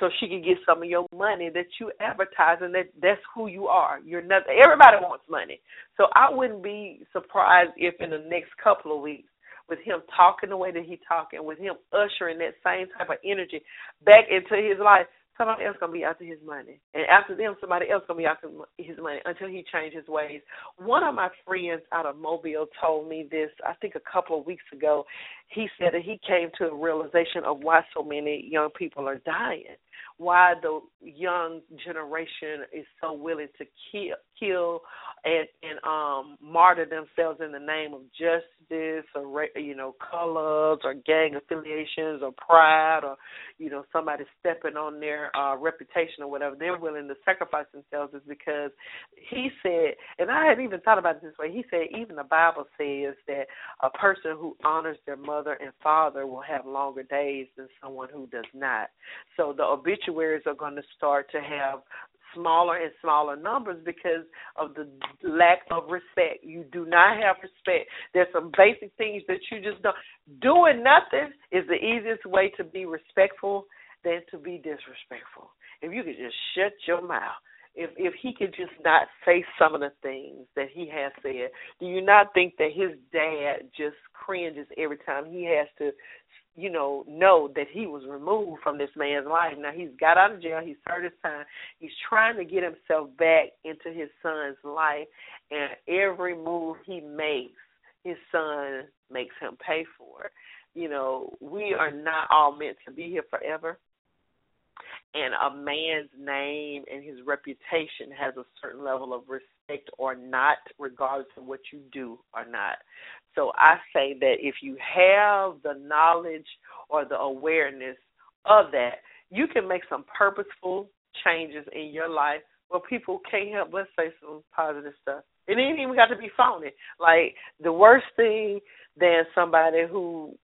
so she can get some of your money that you advertise and that that's who you are. You're not everybody wants money. So I wouldn't be surprised if in the next couple of weeks with him talking the way that he talking, with him ushering that same type of energy back into his life, somebody else gonna be after his money, and after them, somebody else gonna be after his money until he changes ways. One of my friends out of Mobile told me this. I think a couple of weeks ago. He said that he came to a realization of why so many young people are dying why the young generation is so willing to kill kill and and um martyr themselves in the name of justice or you know colors or gang affiliations or pride or you know somebody stepping on their uh reputation or whatever they're willing to sacrifice themselves is because he said and I hadn't even thought about it this way he said even the Bible says that a person who honors their mother and father will have longer days than someone who does not. So the obituary sanctuaries are going to start to have smaller and smaller numbers because of the lack of respect. You do not have respect. There's some basic things that you just don't. Doing nothing is the easiest way to be respectful than to be disrespectful. If you could just shut your mouth. If if he could just not say some of the things that he has said, do you not think that his dad just cringes every time he has to you know, know that he was removed from this man's life. Now he's got out of jail, he's served his time, he's trying to get himself back into his son's life, and every move he makes, his son makes him pay for it. You know, we are not all meant to be here forever. And a man's name and his reputation has a certain level of respect or not, regardless of what you do or not. So I say that if you have the knowledge or the awareness of that, you can make some purposeful changes in your life where people can't help but say some positive stuff. It ain't even got to be phony. Like the worst thing than somebody who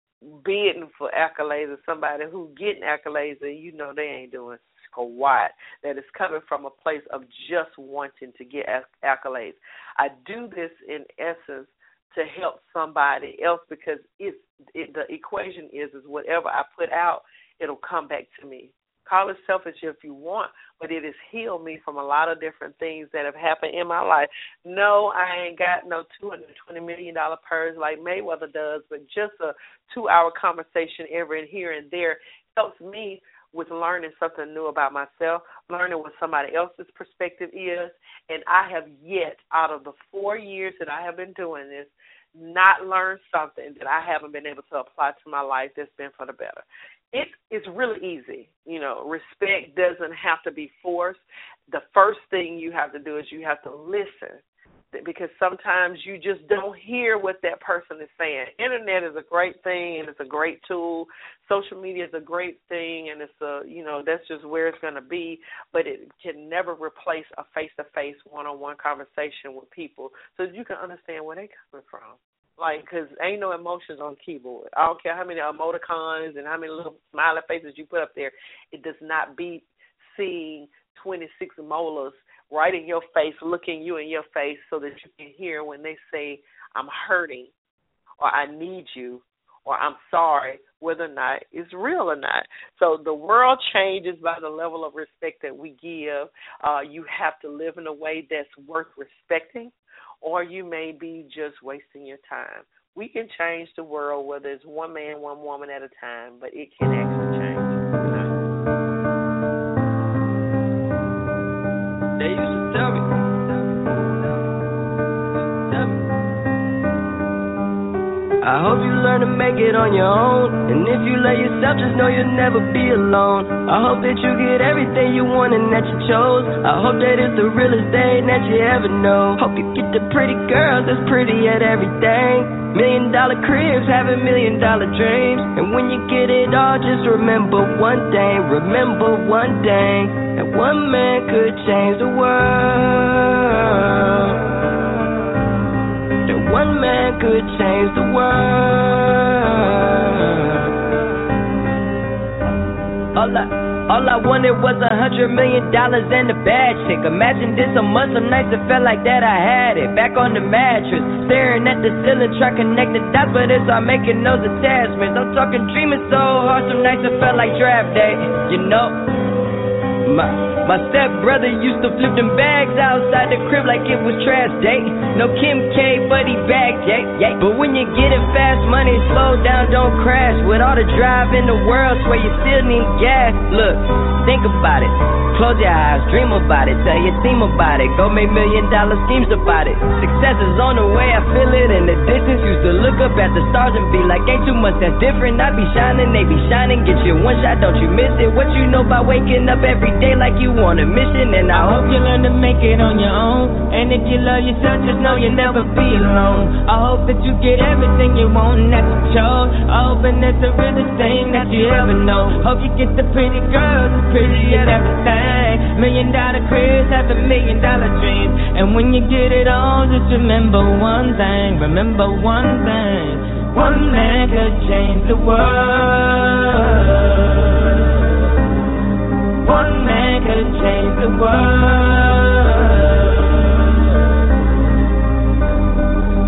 bidding for accolades or somebody who getting accolades and you know they ain't doing squat that is coming from a place of just wanting to get accolades. I do this in essence to help somebody else because it's it, the equation is is whatever I put out, it'll come back to me. Call it selfish if you want, but it has healed me from a lot of different things that have happened in my life. No, I ain't got no two hundred twenty million dollar purse like Mayweather does, but just a two hour conversation every here and there helps me with learning something new about myself, learning what somebody else's perspective is, and I have yet, out of the four years that I have been doing this, not learned something that I haven't been able to apply to my life that's been for the better. It is really easy. You know, respect doesn't have to be forced. The first thing you have to do is you have to listen because sometimes you just don't hear what that person is saying. Internet is a great thing and it's a great tool. Social media is a great thing and it's a you know that's just where it's going to be, but it can never replace a face-to-face one-on-one conversation with people so you can understand where they're coming from. Like, cause ain't no emotions on keyboard. I don't care how many emoticons and how many little smiley faces you put up there. It does not beat seeing 26 molars right in your face, looking you in your face so that you can hear when they say, I'm hurting, or I need you, or I'm sorry, whether or not it's real or not. So the world changes by the level of respect that we give. Uh, you have to live in a way that's worth respecting, or you may be just wasting your time. We can change the world whether it's one man, one woman at a time, but it can actually change. I hope you learn to make it on your own. And if you love yourself, just know you'll never be alone. I hope that you get everything you want and that you chose. I hope that it's the realest thing that you ever know. Hope you get the pretty girls that's pretty at everything. Million dollar cribs, having million dollar dreams. And when you get it all, just remember one thing. Remember one thing. That one man could change the world one man could change the world. All I, all I wanted was a hundred million dollars and a bad chick. Imagine this a month, some nights it felt like that I had it. Back on the mattress, staring at the ceiling, trying to connect the dots, but it's all making those attachments. I'm talking dreaming so hard, some nights it felt like draft day. You know, my. My step brother used to flip them bags outside the crib like it was trash day. No Kim K, but he back, yeah, yeah. But when you get it fast money, slow down, don't crash. With all the drive in the world, swear you still need gas. Look, think about it. Close your eyes, dream about it, tell your team about it. Go make million dollar schemes about it. Success is on the way, I feel it in the distance. Used to look up at the stars and be like, ain't too much that's different. I be shining, they be shining. Get your one shot, don't you miss it. What you know by waking up every day like you on a mission, and I hope you learn to make it on your own. And if you love yourself, just know you'll never be alone. I hope that you get everything you want and that you chose. I hope and that's the realest thing that you ever know. Hope you get the pretty girls, pretty at everything. Million dollar cribs, have a million dollar dreams. And when you get it all, just remember one thing. Remember one thing. One man could change the world. One man could change the world.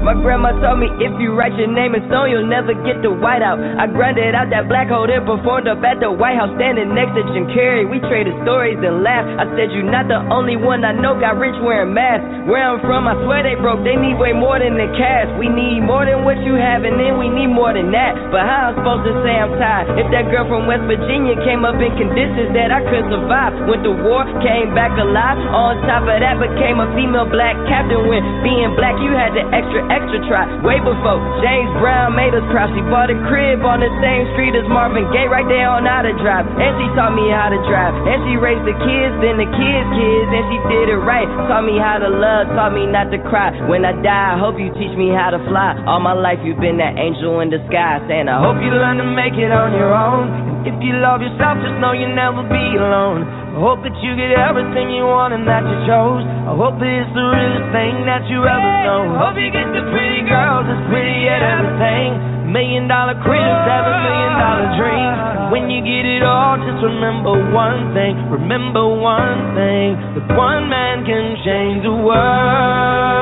My grandma told me if you write your name in stone, you'll never get the white out. I grinded out that black hole, then performed up at the White House, standing next to Jim Carrey. We traded stories and laughed. I said, You're not the only one I know got rich wearing masks. Where I'm from, I swear they broke. They need way more than the cash. We need more than what you have, and then we need more than that. But how I'm supposed to say I'm tired if that girl from West Virginia came up in conditions that I couldn't survive? Went to war, came back alive. On top of that, became a female black captain. When being black, you had the extra extra try. Way before James Brown made us proud. She bought a crib on the same street as Marvin Gaye, right there on Outer Drive. And she taught me how to drive. And she raised the kids, then the kids' kids, and she did it right. Taught me how to love, taught me not to cry. When I die, I hope you teach me how to fly. All my life you've been that angel in sky, saying I hope you learn to make it on your own. And if you love yourself, just know you'll never be alone. I hope that you get everything you want and that you chose. I hope that it's the realest thing that you ever know. Hope you get the pretty girls that's pretty at everything. Million dollar cribs, seven million dollar dreams. When you get it all, just remember one thing. Remember one thing. That one man can change the world.